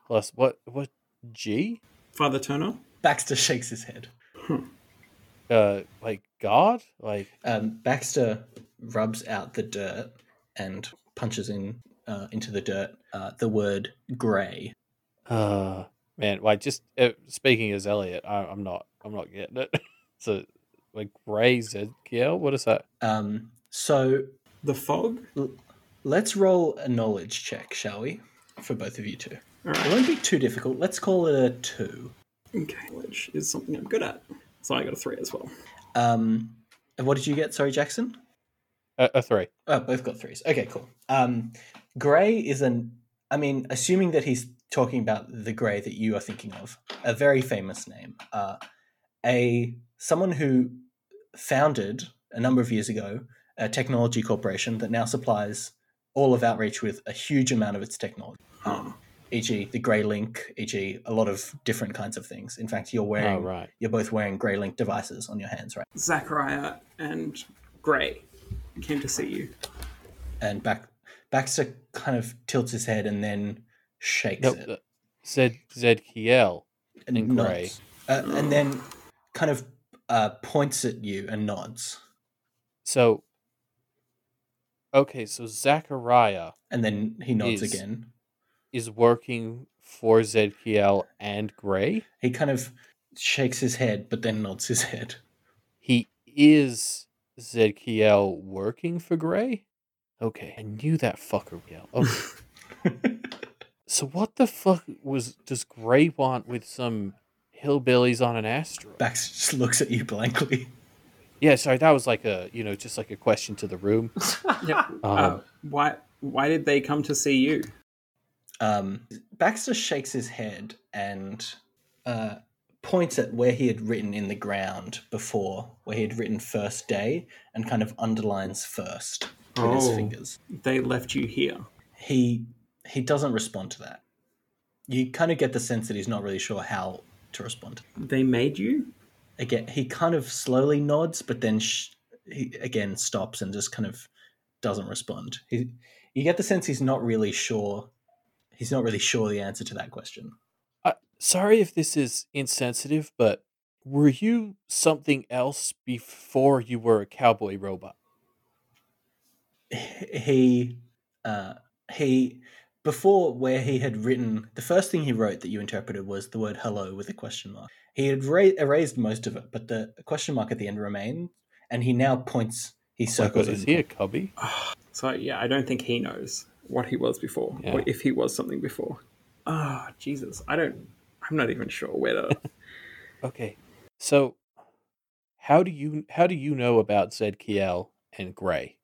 plus what? What? G? Father Turner. Baxter shakes his head. Uh. Like God? Like. Um, Baxter rubs out the dirt and punches in uh, into the dirt uh, the word grey. Uh. Man. Like just uh, speaking as Elliot, I, I'm not. I'm not getting it. so, like Ray Zedkiel. What is that? Um, so The fog. let's roll a knowledge check, shall we? For both of you two. All It won't be too difficult. Let's call it a two. Okay, which is something I'm good at. So I got a three as well. Um, and what did you get? Sorry, Jackson. A, a three. Oh, both got threes. Okay, cool. Um, Grey is an. I mean, assuming that he's talking about the Grey that you are thinking of, a very famous name. Uh, a someone who founded a number of years ago a technology corporation that now supplies all of Outreach with a huge amount of its technology. Oh, E.g., the Grey Link, e.g., a lot of different kinds of things. In fact, you're wearing Oh right. you're both wearing Grey Link devices on your hands, right? Zachariah and Gray came to see you. And back Baxter kind of tilts his head and then shakes No, it. uh, Z Zedkiel. and in grey. Uh, and then kind of uh, points at you and nods. So. Okay, so Zachariah And then he nods Is- again. is working for Zedkiel and Gray. He kind of shakes his head, but then nods his head. He is Zedkiel working for Gray? Okay, I knew that fucker well. Okay. so what the fuck was does Gray want with some hillbillies on an asteroid? Baxter just looks at you blankly. Yeah, sorry, that was like a you know, just like a question to the room. Yep. uh, Um, why? Why did they come to see you? Um, Baxter shakes his head and uh, points at where he had written in the ground before, where he had written first day, and kind of underlines first with his Oh. fingers. They left you here. he he doesn't respond to that. You kind of get the sense that he's not really sure how to respond. They made you. Again, he kind of slowly nods, but then sh- he again stops and just kind of doesn't respond. He, you get the sense he's not really sure. He's not really sure the answer to that question. Uh, sorry if this is insensitive, but were you something else before you were a cowboy robot? He, uh, he, before where he had written the first thing he wrote that you interpreted was the word hello with a question mark. He had ra- erased most of it, but the question mark at the end remained, and he now points. He Oh my circles. God, is he a cubby? So yeah, I don't think he knows what he was before, Yeah. or if he was something before. Ah, Jesus, I don't. I'm not even sure where to. Okay, so how do you how do you know about Zedkiel and Gray?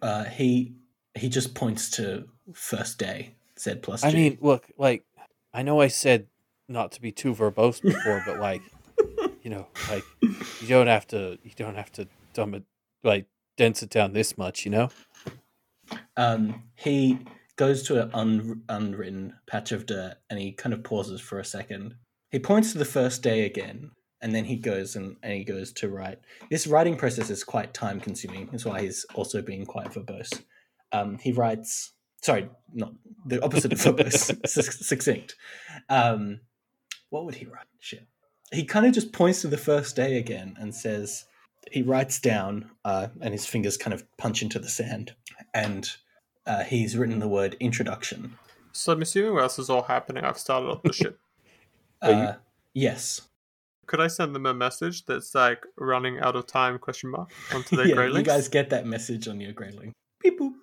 Uh, he he just points to first day. said plus. G. I mean, look, like I know I said not to be too verbose before, but like you know, like you don't have to you don't have to dumb it like dense it down this much, you know? Um, he goes to an un- unwritten patch of dirt and he kind of pauses for a second. He points to the first day again, and then he goes and, and he goes to write. This writing process is quite time consuming. That's why he's also being quite verbose. Um, he writes, sorry, not the opposite of verbose, succinct. Um, what would he write? Shit. He kind of just points to the first day again and says, he writes down, uh, and his fingers kind of punch into the sand, and uh, he's written the word introduction. So I'm assuming while this is all happening, I've started up the ship. Are you- Uh, yes. Could I send them a message that's like running out of time question mark onto their yeah, grey you guys get that message on your grey link. Beep boop.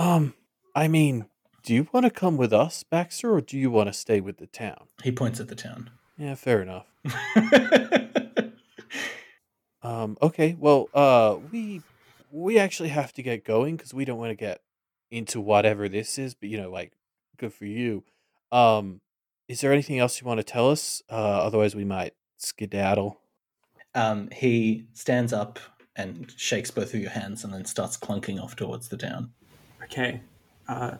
Um, I mean, do you want to come with us, Baxter, or do you want to stay with the town? He points at the town. Yeah, fair enough. Um, okay, well, uh, we we actually have to get going because we don't want to get into whatever this is, but you know, like, good for you. Um, is there anything else you want to tell us? Uh, otherwise, we might skedaddle. um, he stands up and shakes both of your hands and then starts clunking off towards the town. Okay. Uh,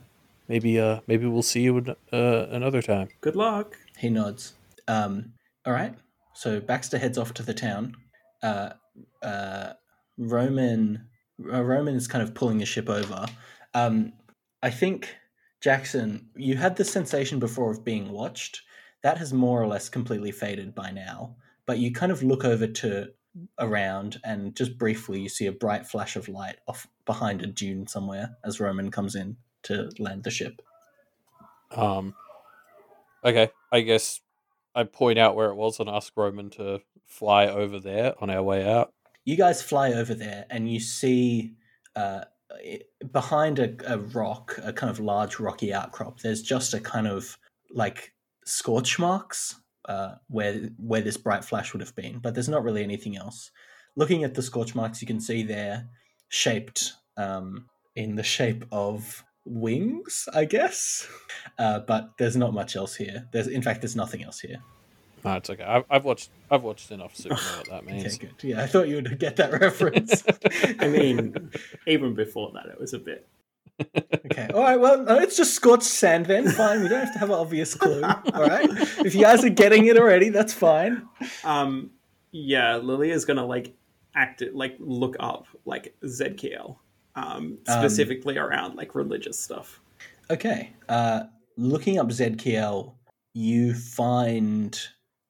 Maybe, uh, maybe we'll see you uh, another time. good luck. He nods. Um, all right. So Baxter heads off to the town. Uh, uh, Roman uh, Roman is kind of pulling the ship over. Um, I think Jackson, you had the sensation before of being watched. That has more or less completely faded by now. But you kind of look over to around, and just briefly, you see a bright flash of light off behind a dune somewhere as Roman comes in to land the ship. Um, okay, I guess I point out where it was and ask Roman to fly over there on our way out. you guys fly over there and you see uh, behind a, a rock, a kind of large rocky outcrop, there's just a kind of like scorch marks uh, where where this bright flash would have been, but there's not really anything else. Looking at the scorch marks, you can see they're shaped um, in the shape of wings, I guess. Uh, but there's not much else here. There's, in fact, there's nothing else here. No, it's okay. I've, I've watched I've watched enough to know what that Okay, means. good. Yeah, I thought you would get that reference. I mean, even before that, it was a bit. Okay. All right. Well, it's just scorched sand then. Fine. We don't have to have an obvious clue. All right. If you guys are getting it already, that's fine. Um, yeah, Lily is gonna like act it, like look up like Zedkiel, um, specifically around like religious stuff. Okay. Uh, looking up Zedkiel, you find.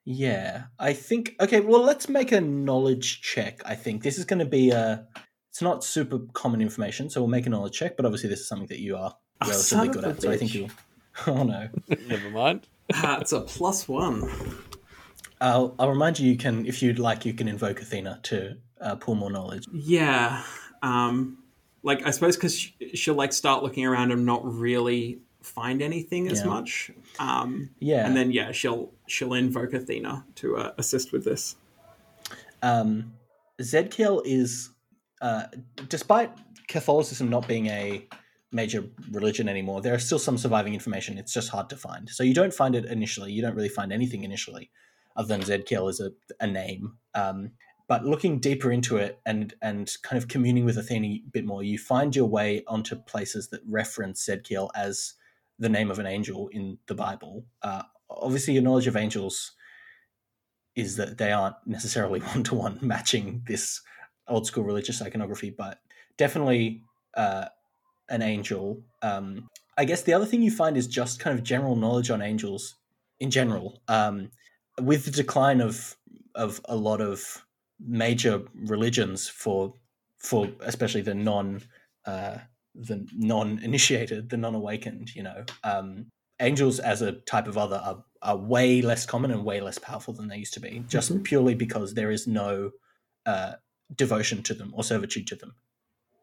Yeah, I think. Okay, well, let's make a knowledge check. I think this is going to be a. It's not super common information, so we'll make a knowledge check. But obviously, this is something that you are Oh, relatively son good a at. So I think you'll. Oh no. Never mind. Ah, it's a plus one. I'll, I'll remind you. You can, if you'd like, you can invoke Athena to uh, pull more knowledge. Yeah. Um, like I suppose because she'll like start looking around and not really find anything as Yeah. much. Um, Yeah. and then yeah, she'll she'll invoke Athena to uh, assist with this. um, Zedkiel is, uh, despite Catholicism not being a major religion anymore, there are still some surviving information. It's just hard to find. So you don't find it initially. You don't really find anything initially, other than Zedkiel as a, a name. Um, but looking deeper into it and and kind of communing with Athena a bit more, you find your way onto places that reference Zedkiel as the name of an angel in the Bible. Uh, obviously, your knowledge of angels is that they aren't necessarily one to one matching this old school religious iconography, but definitely uh, an angel. Um, I guess the other thing you find is just kind of general knowledge on angels in general. Um, with the decline of of a lot of major religions for for especially the non uh, the non initiated, the non awakened, you know, um, angels as a type of other are, are way less common and way less powerful than they used to be, just Mhm. purely because there is no uh, devotion to them or servitude to them.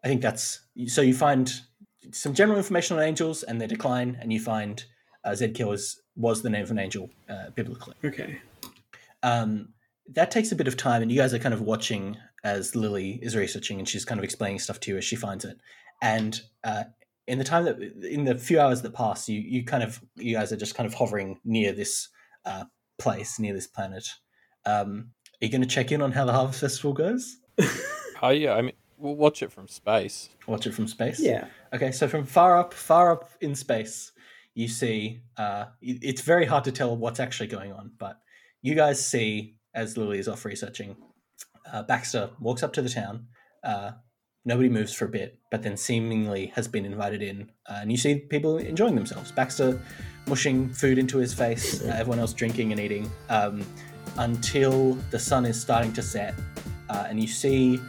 I think that's so you find some general information on angels and their decline, and you find uh, Zedkiel was, was the name of an angel uh, biblically. Okay. Um, that takes a bit of time, and you guys are kind of watching as Lily is researching, and she's kind of explaining stuff to you as she finds it. And uh, in the time that, in the few hours that pass, you you kind of you guys are just kind of hovering near this uh, place, near this planet. Um, are you going to check in on how the Harvest Festival goes? Oh yeah, I mean, we'll watch it from space. Watch it from space. Yeah. Okay, so from far up, far up in space, you see. Uh, it's very hard to tell what's actually going on, but you guys see as Lily is off researching. Uh, Baxter walks up to the town. Uh, nobody moves for a bit, but then seemingly has been invited in, uh, and you see people enjoying themselves. Baxter mushing food into his face, uh, everyone else drinking and eating, um, until the sun is starting to set, uh, and you see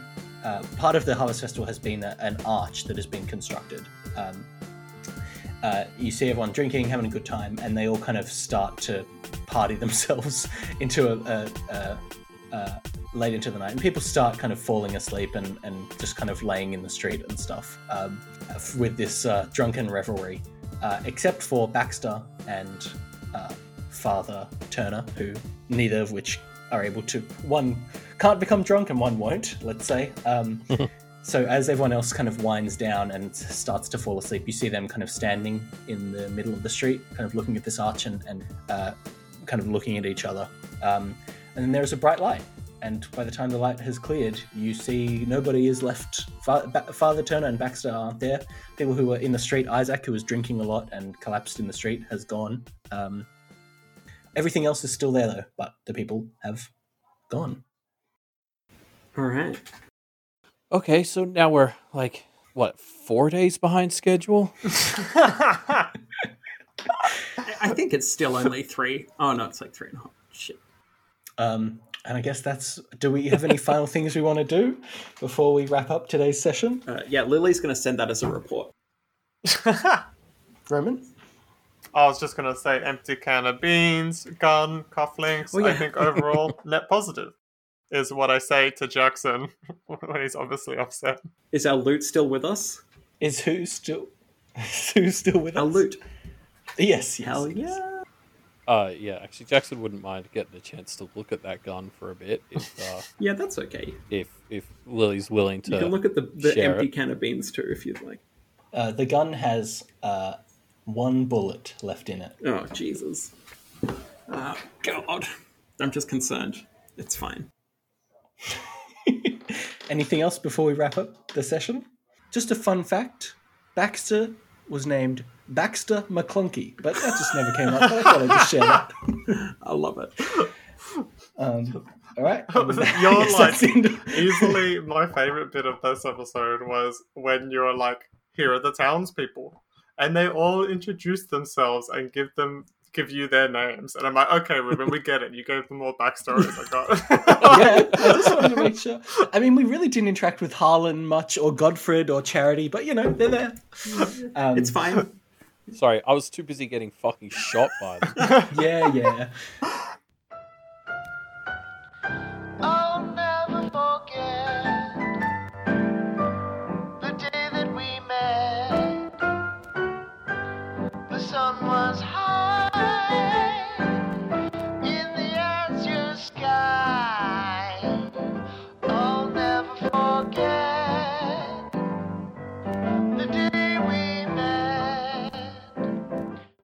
uh, part of the Harvest Festival has been a, an arch that has been constructed. Um, uh, you see everyone drinking, having a good time, and they all kind of start to party themselves into a, a, a, late into the night, and people start kind of falling asleep and, and just kind of laying in the street and stuff um, with this uh, drunken revelry, uh, except for Baxter and uh, Father Turner, who neither of which are able to one can't become drunk and one won't. Let's say. Um, so as everyone else kind of winds down and starts to fall asleep, you see them kind of standing in the middle of the street, kind of looking at this arch and, and uh, kind of looking at each other. Um, and then there's a bright light. And by the time the light has cleared, you see nobody is left. Father Turner and Baxter aren't there. People who were in the street, Isaac, who was drinking a lot and collapsed in the street, has gone. Um, everything else is still there, though, but the people have gone. All right. Okay, so now we're like what four days behind schedule? I, I think it's still only three. Oh no, it's like three and a half. Shit. Um, and I guess that's. Do we have any final things we want to do before we wrap up today's session, Uh, yeah, Lily's going to send that as a report. Roman? I was just gonna say empty can of beans, gun, cufflinks. Oh, yeah. I think overall net positive is what I say to Jackson when he's obviously upset. Is our loot still with us? Is who still? Who's still with us? Our us? loot. Yes, yes. Hell yeah. Uh, yeah, actually, Jackson wouldn't mind getting a chance to look at that gun for a bit if uh, Yeah, that's okay. if if Lily's willing You can to. look at the, the empty it. can of beans too if you'd like. Uh, the gun has uh, one bullet left in it. Oh, Jesus. Oh, God. I'm just concerned. It's fine. Anything else before we wrap up the session? Just a fun fact: Baxter was named Baxter McClunky, but that just never came up. But I thought I'd just share that. I love it. Um, all right. I You're like- that's the end of- Easily, my favorite bit of this episode was when you're like, "Here are the townspeople," and they all introduce themselves and give them give you their names, and I'm like, "Okay, Reuben, we get it. You gave them more backstories." I got. yeah, I just wanted to make sure. I mean, we really didn't interact with Harlan much, or Godfred, or Charity, but you know, they're there. Um, It's fine. Sorry, I was too busy getting fucking shot by them. Yeah, yeah.